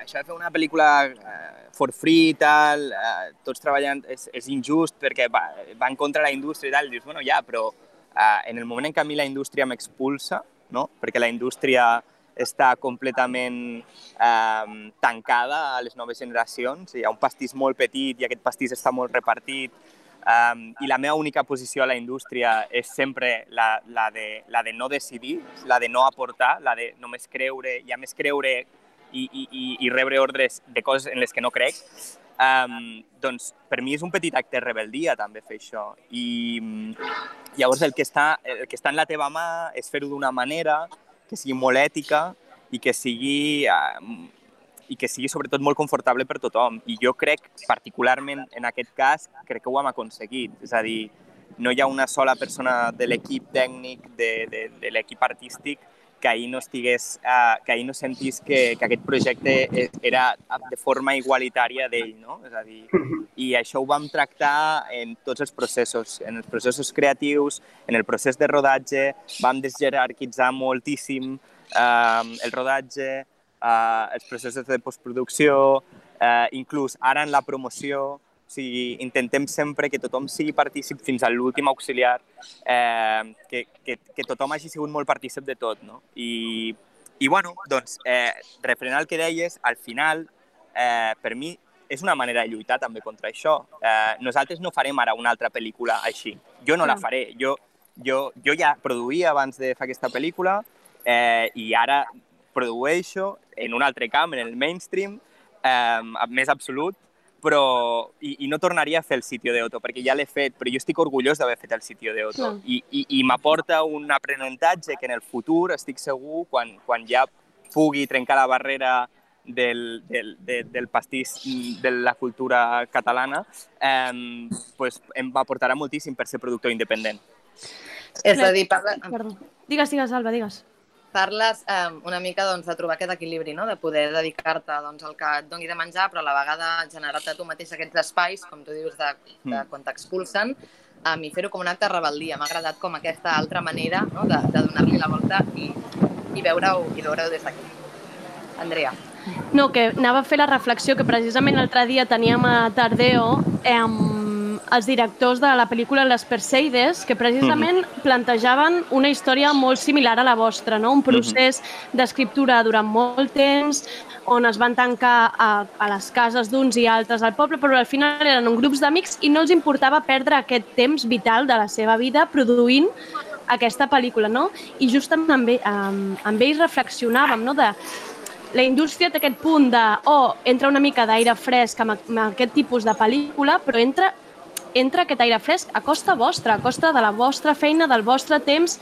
això de fer una pel·lícula eh, for free i tal, eh, tots treballant, és, és injust perquè va, va en contra la indústria i tal, i dius, bueno, ja, però eh, en el moment en què a mi la indústria m'expulsa, no?, perquè la indústria està completament eh, tancada a les noves generacions, hi ha un pastís molt petit i aquest pastís està molt repartit, Um, I la meva única posició a la indústria és sempre la, la, de, la de no decidir, la de no aportar, la de només creure, i a més creure i, i, i, i rebre ordres de coses en les que no crec. Um, doncs per mi és un petit acte de rebeldia també fer això. I llavors el que està, el que està en la teva mà és fer-ho d'una manera que sigui molt ètica i que sigui i que sigui sobretot molt confortable per tothom. I jo crec, particularment en aquest cas, crec que ho hem aconseguit. És a dir, no hi ha una sola persona de l'equip tècnic, de, de, de l'equip artístic, que ahir no estigués, uh, que ahir no sentís que, que aquest projecte era de forma igualitària d'ell, no? És a dir, i això ho vam tractar en tots els processos, en els processos creatius, en el procés de rodatge, vam desjerarquitzar moltíssim eh, el rodatge, eh, els processos de postproducció, eh, inclús ara en la promoció, o sigui, intentem sempre que tothom sigui partícip fins a l'últim auxiliar, eh, que, que, que tothom hagi sigut molt partícip de tot, no? I, i bueno, doncs, eh, referent al que deies, al final, eh, per mi, és una manera de lluitar també contra això. Eh, nosaltres no farem ara una altra pel·lícula així. Jo no la faré. Jo, jo, jo ja produïa abans de fer aquesta pel·lícula eh, i ara produeixo en un altre camp, en el mainstream, eh, més absolut, però, i, i no tornaria a fer el sitio de Otto, perquè ja l'he fet, però jo estic orgullós d'haver fet el sitio de Otto. Clar. I, i, i m'aporta un aprenentatge que en el futur, estic segur, quan, quan ja pugui trencar la barrera del, del, de, del pastís de la cultura catalana, eh, pues em aportarà moltíssim per ser productor independent. És a dir, parla... Perdó. Digues, digues, Alba, digues. Forçar-les eh, una mica doncs, a trobar aquest equilibri, no? de poder dedicar-te doncs, al que et doni de menjar, però a la vegada generar-te tu mateix aquests espais, com tu dius, de, de Mm. quan t'expulsen, um, i fer-ho com un acte de rebel·lia. M'ha agradat com aquesta altra manera no? de, de donar-li la volta i, i veure-ho i veure des d'aquí. Andrea. No, que anava a fer la reflexió que precisament l'altre dia teníem a Tardeo eh, amb els directors de la pel·lícula Les Perseides, que precisament plantejaven una història molt similar a la vostra, no? un procés d'escriptura durant molt temps, on es van tancar a, a les cases d'uns i altres al poble, però al final eren un grups d'amics i no els importava perdre aquest temps vital de la seva vida produint aquesta pel·lícula, no? I justament amb, amb, amb ells reflexionàvem, no?, de la indústria té aquest punt de, oh, entra una mica d'aire fresc amb, amb aquest tipus de pel·lícula, però entra, entra aquest aire fresc a costa vostra, a costa de la vostra feina, del vostre temps,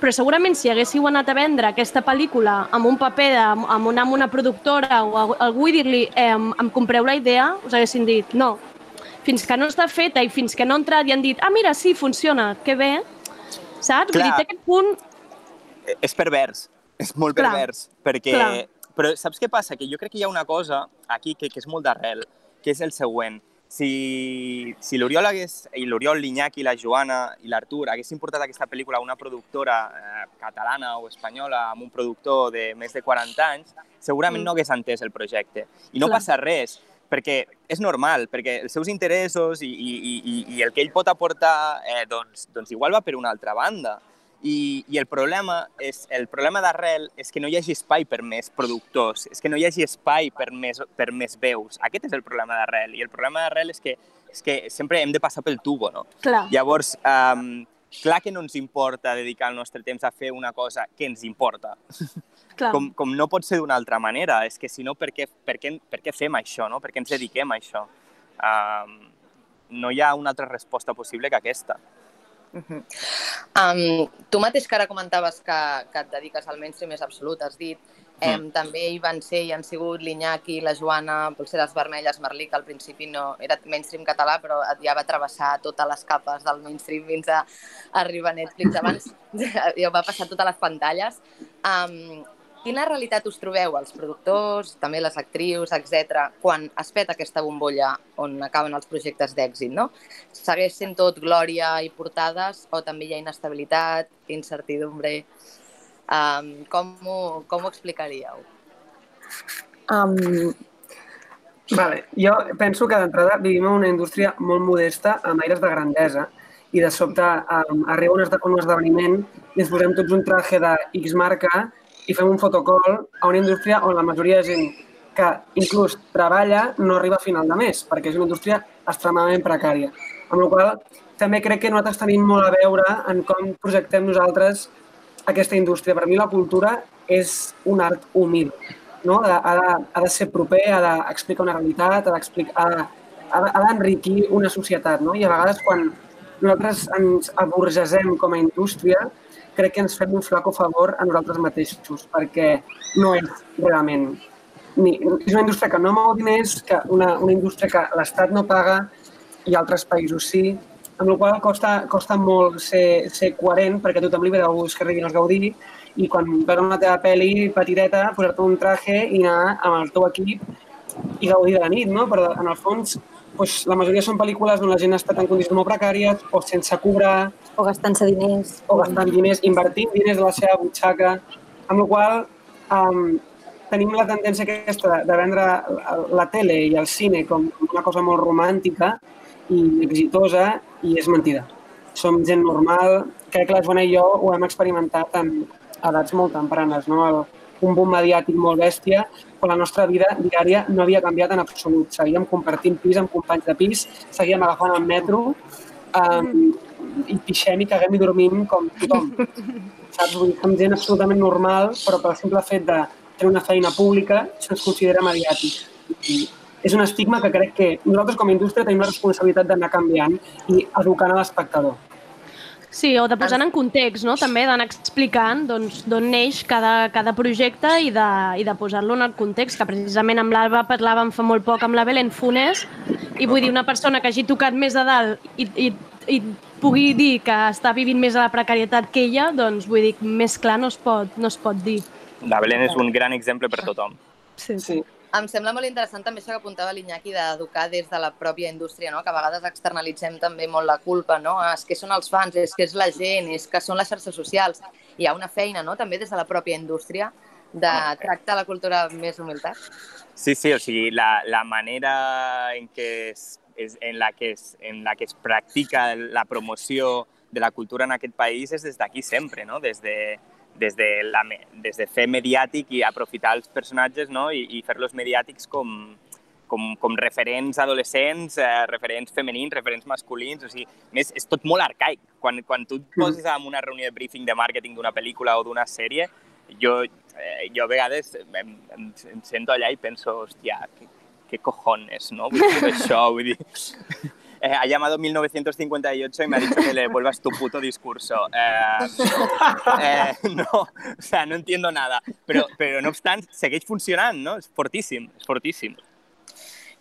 però segurament si haguéssiu anat a vendre aquesta pel·lícula amb un paper, de, amb, una, amb una productora o a- algú i dir-li eh, em, em compreu la idea, us haguessin dit no. Fins que no està feta i fins que no ha entrat i han dit ah, mira, sí, funciona, que bé, saps? Vull dir, Clar. té aquest punt... és pervers, és molt Clar, pervers, perquè... clar. Però saps què passa? Que jo crec que hi ha una cosa aquí que, que és molt d'arrel, que és el següent. Si, si l'Oriol hagués, i l'Oriol, l'Iñaki, la Joana i l'Artur haguessin portat aquesta pel·lícula a una productora eh, catalana o espanyola amb un productor de més de 40 anys, segurament Mm. no hagués entès el projecte. I no Clar. passa res, perquè és normal, perquè els seus interessos i, i, i, i- el que ell pot aportar, eh, doncs, doncs igual va per una altra banda. I, i el problema és el problema d'arrel és que no hi hagi espai per més productors, és que no hi hagi espai per més, per més veus. Aquest és el problema d'arrel. I el problema d'arrel és que, és que sempre hem de passar pel tubo, no? Clar. Llavors, um, clar que no ens importa dedicar el nostre temps a fer una cosa que ens importa. Clar. Com, com no pot ser d'una altra manera. És que si no, per què, per, què, per què fem això? No? Per què ens dediquem a això? Um, no hi ha una altra resposta possible que aquesta. Um, tu mateix que ara comentaves que, que et dediques al mainstream més absolut, has dit, em, Mm. també hi van ser i han sigut l'Iñaki, la Joana, Polseres Vermelles, Merlí, que al principi no era mainstream català, però ja va travessar totes les capes del mainstream fins a arribar a Netflix. Abans <laughs> ja va passar totes les pantalles. Um, quina realitat us trobeu, els productors, també les actrius, etc, quan es peta aquesta bombolla on acaben els projectes d'èxit, no? Segueix sent tot glòria i portades o també hi ha inestabilitat, incertidumbre? Um, com, ho, com ho explicaríeu? Um, vale. Jo penso que d'entrada vivim en una indústria molt modesta amb aires de grandesa i de sobte um, arriba un, esde un esdeveniment i ens posem tots un traje de X marca i fem un fotocall a una indústria on la majoria de gent que inclús treballa no arriba a final de mes, perquè és una indústria extremadament precària. Amb la qual també crec que nosaltres tenim molt a veure en com projectem nosaltres aquesta indústria. Per mi la cultura és un art humil. No? Ha, de, ha, de, ha de ser proper, ha d'explicar una realitat, ha ha de- d'enriquir una societat. No? I a vegades quan nosaltres ens aburgesem com a indústria, crec que ens fem un flaco favor a nosaltres mateixos, perquè no és realment... Ni, és una indústria que no mou diners, que una, una indústria que l'Estat no paga i altres països sí, amb la qual costa, costa molt ser, ser coherent perquè a tothom li ve de gust que riguin els gaudir i quan veus una teva pel·li petiteta, posar-te un traje i anar amb el teu equip i gaudir de la nit, no? Però en el fons doncs, la majoria són pel·lícules on la gent ha estat en condicions molt precàries o sense cobrar. O gastant-se diners. O gastant diners, invertint diners de la seva butxaca. Amb la qual um, tenim la tendència aquesta de vendre la, la tele i el cine com una cosa molt romàntica i exitosa i és mentida. Som gent normal, crec que la Joana i jo ho hem experimentat en edats molt tempranes, no? El, un boom mediàtic molt bèstia, però la nostra vida diària no havia canviat en absolut. Seguíem compartint pis amb companys de pis, seguíem agafant el metro um, i pixem i caguem i dormim com tothom. <laughs> Saps? Vull dir, som gent absolutament normal, però pel simple fet de tenir una feina pública se'ns considera mediàtic. I és un estigma que crec que nosaltres com a indústria tenim la responsabilitat d'anar canviant i educant a l'espectador. Sí, o de posar en context, no? també d'anar explicant doncs, d'on neix cada, cada projecte i de, i de posar-lo en el context, que precisament amb l'Alba parlàvem fa molt poc amb la Belén Funes, i vull dir, una persona que hagi tocat més de dalt i, i i pugui dir que està vivint més a la precarietat que ella, doncs vull dir, més clar no es pot, no es pot dir. La Belén és un gran exemple per tothom. Sí. sí. Em sembla molt interessant també això que apuntava l'Iñaki d'educar des de la pròpia indústria, no? que a vegades externalitzem també molt la culpa, no? Ah, és que són els fans, és que és la gent, és que són les xarxes socials. Hi ha una feina no? també des de la pròpia indústria de tractar la cultura amb més humilitat. Sí, sí, o sigui, la, la manera en, que es, es, en, la que es, en la que es practica la promoció de la cultura en aquest país és des d'aquí sempre, no? Des de, des de, la, des de fer mediàtic i aprofitar els personatges no? i, i fer-los mediàtics com, com, com referents adolescents, eh, referents femenins, referents masculins, o sigui, més, és tot molt arcaic. Quan, quan tu et poses en una reunió de briefing de màrqueting d'una pel·lícula o d'una sèrie, jo, eh, jo a vegades em, em, em sento allà i penso, hòstia, què, què cojones, no? Vull dir, això, vull dir... Eh, ha llamado 1958 y me ha dicho que le vuelvas tu puto discurso. Eh, eh, no, o sea, no entiendo nada. Però, però no obstant, segueix funcionant, no? És fortíssim, és fortíssim.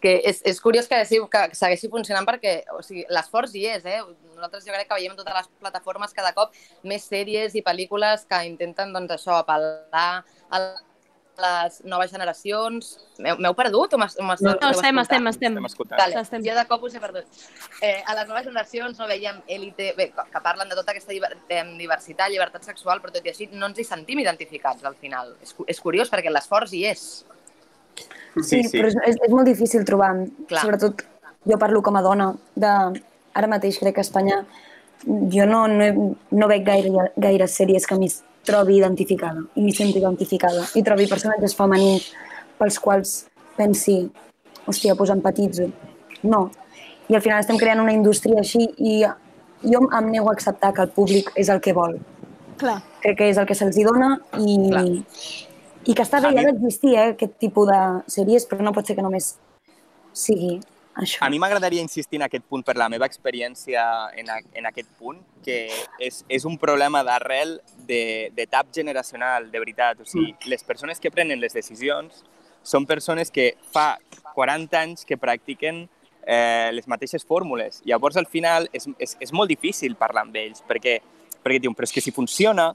que és, és curiós que, sí, que segueixi funcionant perquè o sigui, l'esforç hi és. Eh? Nosaltres jo crec que veiem totes les plataformes cada cop més sèries i pel·lícules que intenten doncs, això apel·lar a les noves generacions. M'heu m'heu perdut o m'has- m'esteu- No, m'esteu estem, estem, estem. Vale, Estem. jo de cop us he perdut. Eh, a les noves generacions no veiem élite, bé, que que parlen de tota aquesta diversitat, llibertat sexual, però tot i així no ens hi sentim identificats al final. És, és curiós perquè l'esforç hi és. Sí, sí, però és, és, és molt difícil trobar, Clar. sobretot jo parlo com a dona, de, ara mateix crec que a Espanya jo no, no, no veig gaire, gaire sèries que m'hi trobi identificada i m'hi sento identificada i trobi personatges femenins pels quals pensi, hòstia, doncs empatitzo. No. I al final estem creant una indústria així i jo em nego a acceptar que el públic és el que vol. Clar. Crec que és el que se'ls dona i, i que està bé, A ha mi- d'existir eh, aquest tipus de sèries, però no pot ser que només sigui això. A mi m'agradaria insistir en aquest punt per la meva experiència en, a, en aquest punt, que és, és un problema d'arrel de- d'etap generacional, de veritat. O sigui, les persones que prenen les decisions són persones que fa 40 anys que practiquen eh, les mateixes fórmules. Llavors, al final, és, és, és molt difícil parlar amb ells, perquè, perquè diuen, però és que si funciona,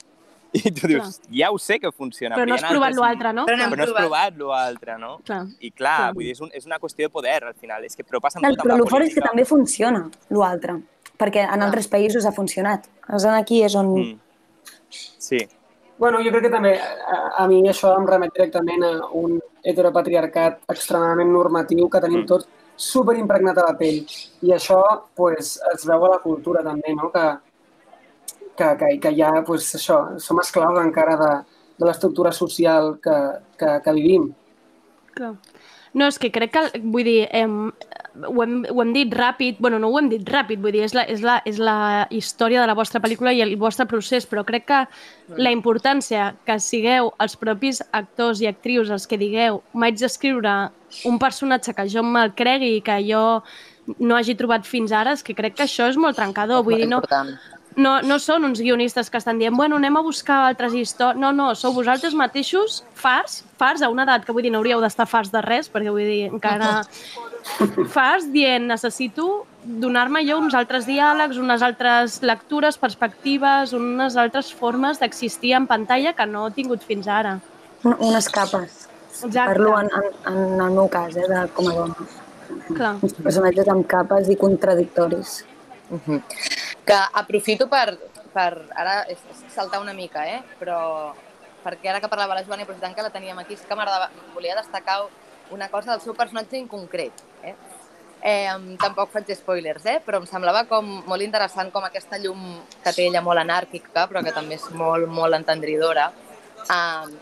i tu dius, ja ho sé que funciona. Però no hi has ha provat l'altre, no? Però Però no, no hem has provat. l'altre, no? Clar. I clar, Clar. vull dir, és, un, és una qüestió de poder, al final. És que, però passa amb Clar, tot, però amb el la fort és que política. també funciona, l'altre, perquè en altres països ha funcionat. És aquí és on... Mm. Sí. Bueno, jo crec que també a, a mi això em remet directament a un heteropatriarcat extremadament normatiu que tenim tots super impregnat a la pell. I això pues, es veu a la cultura també, no? que, que, que, que ja pues, això, som esclaus encara de, de l'estructura social que, que, que vivim. Clar. No, és que crec que, vull dir, em, ho, hem, ho hem dit ràpid, bueno, no ho hem dit ràpid, vull dir, és la, és, la, és la història de la vostra pel·lícula i el vostre procés, però crec que la importància que sigueu els propis actors i actrius els que digueu m'haig d'escriure un personatge que jo me'l cregui i que jo no hagi trobat fins ara, és que crec que això és molt trencador. Vull dir, no, no, no són uns guionistes que estan dient bueno, anem a buscar altres històries. No, no, sou vosaltres mateixos fars, fars a una edat que vull dir no hauríeu d'estar fars de res, perquè vull dir encara <laughs> fars dient necessito donar-me jo uns altres diàlegs, unes altres lectures, perspectives, unes altres formes d'existir en pantalla que no he tingut fins ara. Un- Unes capes. Exacte. Parlo en, en, en el meu cas, eh, de, com a dona. Clar. Uns personatges amb capes i contradictoris. Mhm. Que aprofito per, per ara és és saltar una mica, eh? però perquè ara que parlava la Joana aprofitant que la teníem aquí, sí que m'agradava, volia destacar una cosa del seu personatge en concret. Eh? Eh, tampoc faig spoilers, eh? però em semblava com molt interessant com aquesta llum que té ella molt anàrquica, però que també és molt, molt entendridora. Um,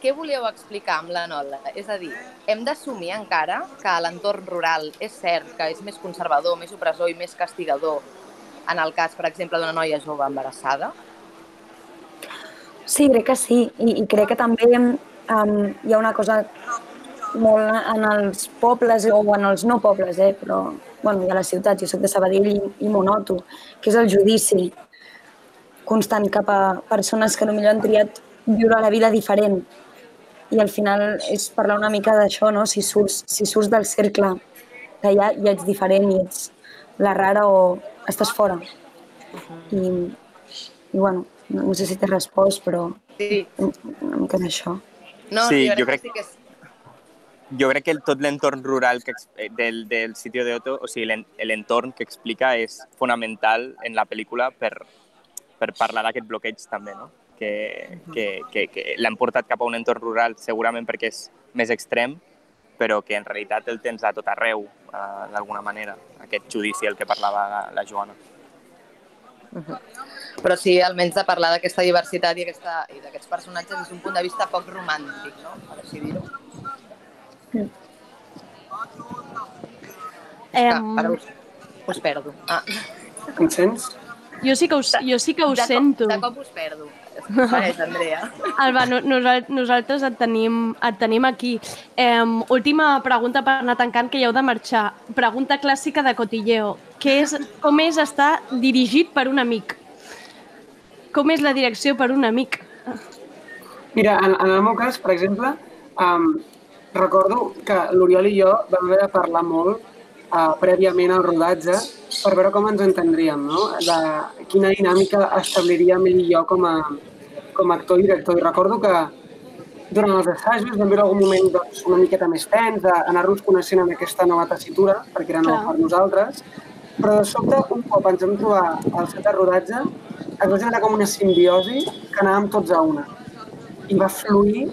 què volíeu explicar amb la novel·la? És a dir, hem d'assumir encara que l'entorn rural és cert que és més conservador, més opressor i més castigador en el cas, per exemple, d'una noia jove embarassada? Sí, crec que sí. I, i crec que també um, hi ha una cosa molt en els pobles o en els no pobles, eh? però bueno, a la ciutat, jo soc de Sabadell i, i m'ho noto, que és el judici constant cap a persones que potser han triat viure la vida diferent. I al final és parlar una mica d'això, no? si, surts, si surts del cercle, que ja, ja ets diferent i ets la rara o estàs fora. I, i bueno, no, no sé si t'he respost, però Sí. una mica d'això. No, Sí, jo, jo crec que sí que és... Jo crec que el, tot l'entorn rural que, eh, del, del sitio de Otto, o sigui, l'en- l'entorn que explica és fonamental en la pel·lícula per, per parlar d'aquest bloqueig també, no? Que, que, que, que l'han portat cap a un entorn rural segurament perquè és més extrem, però que en realitat el tens a tot arreu, eh, d'alguna manera, aquest judici el que parlava la, Joana. Però sí, almenys de parlar d'aquesta diversitat i aquesta- i d'aquests personatges des d'un punt de vista poc romàntic, no? Per així dir-ho. Em, Ara us, us perdo. Ah. Em sents? jo sí que us, jo sí que ho de sento. Cop, de cop us perdo. Andrea. <laughs> Alba, no, nosal- nosaltres et tenim, et tenim aquí. Eh, última pregunta per anar tancant, que ja heu de marxar. Pregunta clàssica de Cotilleo. Què és, com és estar dirigit per un amic? Com és la direcció per un amic? Mira, en, en el meu cas, per exemple, um, recordo que l'Oriol i jo vam haver de parlar molt uh, prèviament al rodatge per veure com ens entendríem, no? De quina dinàmica establiríem ell i jo com a, com a actor i director. I recordo que durant els assajos vam veure algun moment doncs, una miqueta més tens, d'anar-nos coneixent en aquesta nova tessitura, perquè era nova per nosaltres, però de sobte, un cop ens vam trobar al set de rodatge, es va generar com una simbiosi que anàvem tots a una i va fluir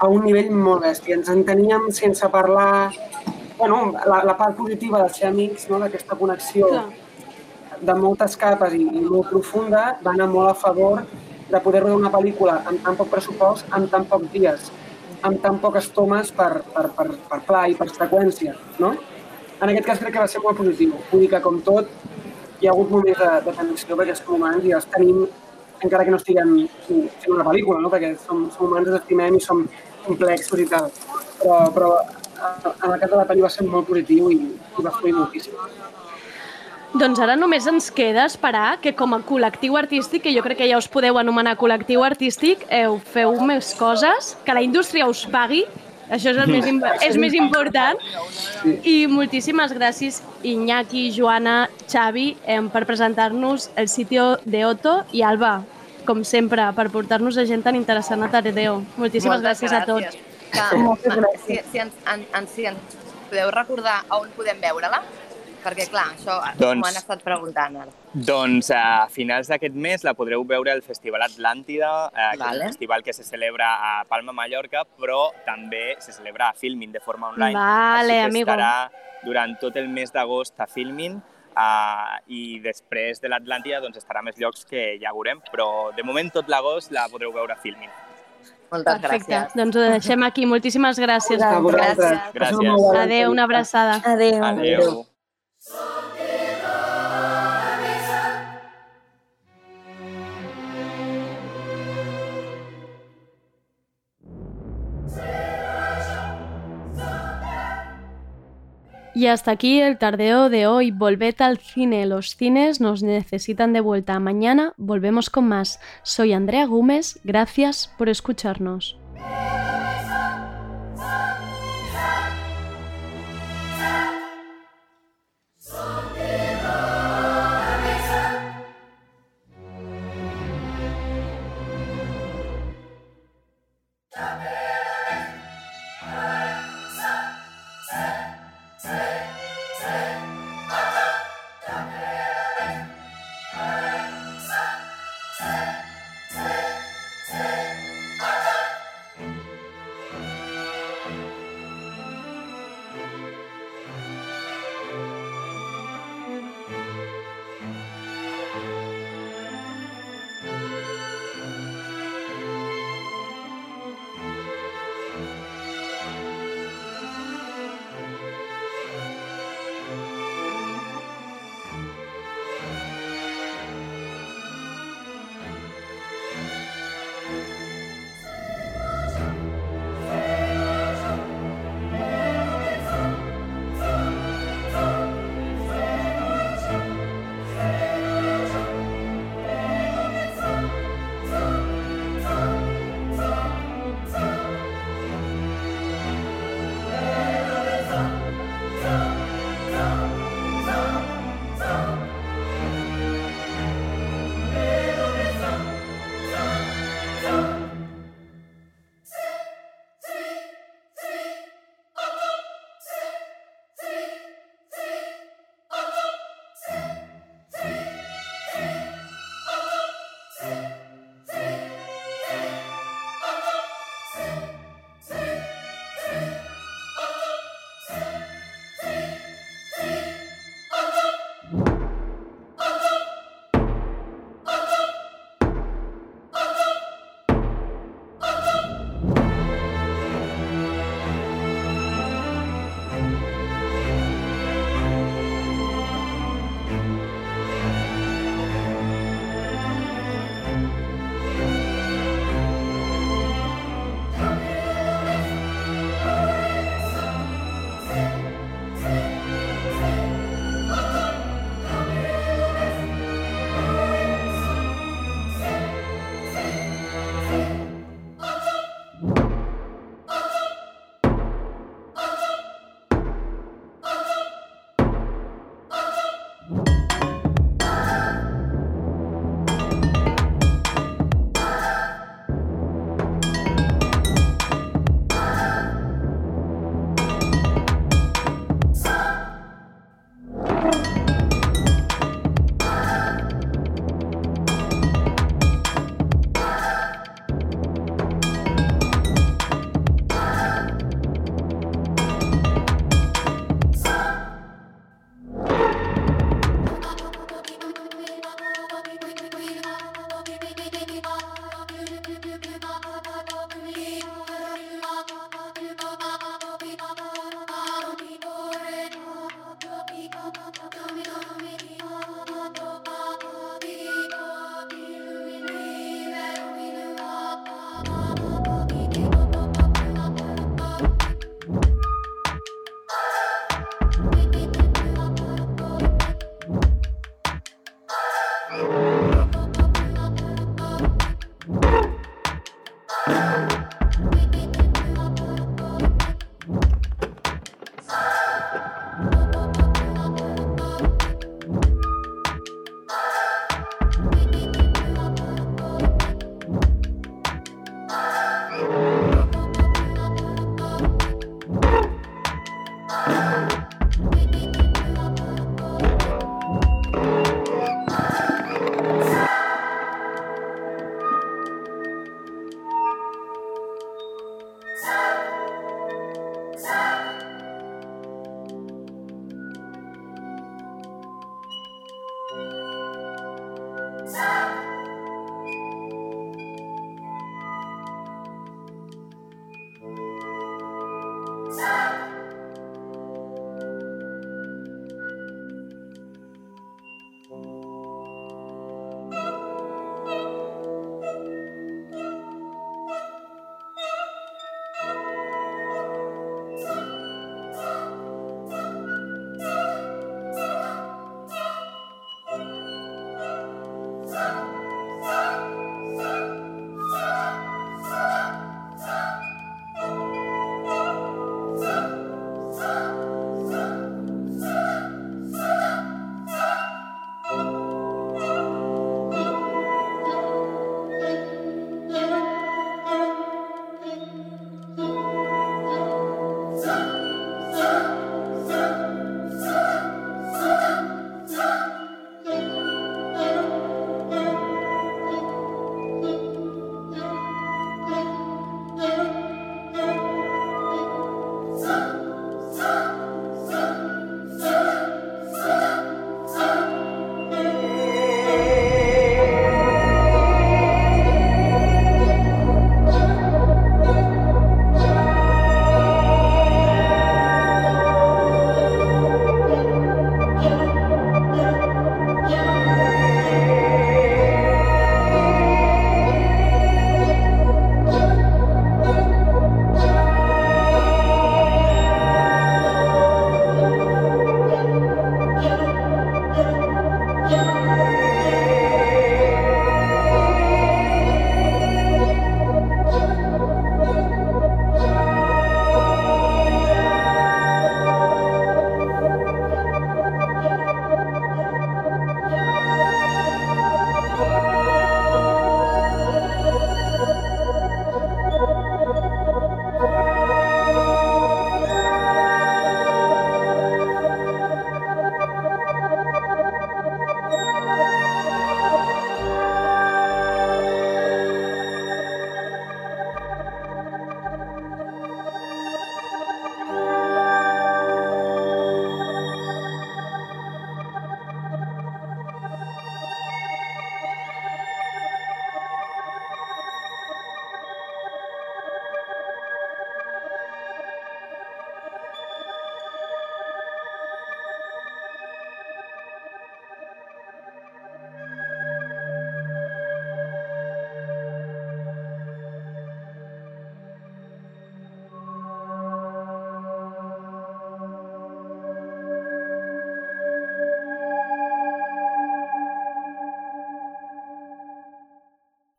a un nivell molt bèstia. Ens enteníem sense parlar... Bueno, la, la part positiva de ser amics, no? d'aquesta connexió Clar. de moltes capes i, i molt profunda, va anar molt a favor de poder rodar una pel·lícula amb tan poc pressupost, amb tan pocs dies, amb tan poques tomes per, per, per, per pla i per freqüència. No? En aquest cas crec que va ser molt positiu. Vull dir que, com tot, hi ha hagut moments de, de tensió perquè som humans i els tenim encara que no estiguem fent una pel·lícula, no? perquè som, som humans, ens estimem i som complexos i tal. Però, però eh, en el cas de la pel·li va ser molt positiu i, i va fluir moltíssim. Doncs ara només ens queda esperar que com a col·lectiu artístic, que jo crec que ja us podeu anomenar col·lectiu artístic, heu feu més coses, que la indústria us pagui, això és el més, <laughs> és més important. I moltíssimes gràcies Iñaki, Joana, Xavi em, per presentar-nos el sitio de Otto i Alba, com sempre, per portar-nos a gent tan interessant a Taredeo. Moltíssimes Moltes gràcies, a tots. Que, si, si, ens, en, en, si ens podeu recordar on podem veure-la? Perquè, clar, això Doncs- m'ho han estat preguntant ara. Doncs a finals d'aquest mes la podreu veure al Festival Atlàntida, eh, que és Vale. un festival que se celebra a Palma, Mallorca, però també se celebra a Filmin de forma online. Vale, Així que amigo. estarà durant tot el mes d'agost a Filmin uh, i després de l'Atlàntida doncs, estarà més llocs que ja veurem, però de moment tot l'agost la podreu veure a Filmin. Moltes Perfecte. gràcies. Doncs ho deixem aquí. Moltíssimes gràcies. A vosaltres. Gràcies. Gràcies. Adéu, una abraçada. Adéu. Adéu. Y hasta aquí el tardeo de hoy. Volved al cine. Los cines nos necesitan de vuelta. Mañana volvemos con más. Soy Andrea Gómez. Gracias por escucharnos.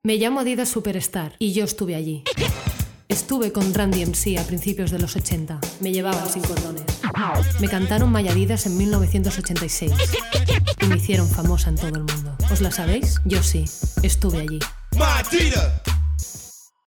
Me llamo Adidas Superstar y yo estuve allí. Estuve con Randy MC a principios de los 80. Me llevaban sin cordones. Me cantaron My Adidas en 1986 y me hicieron famosa en todo el mundo. ¿Os la sabéis? Yo sí. Estuve allí. My Adidas.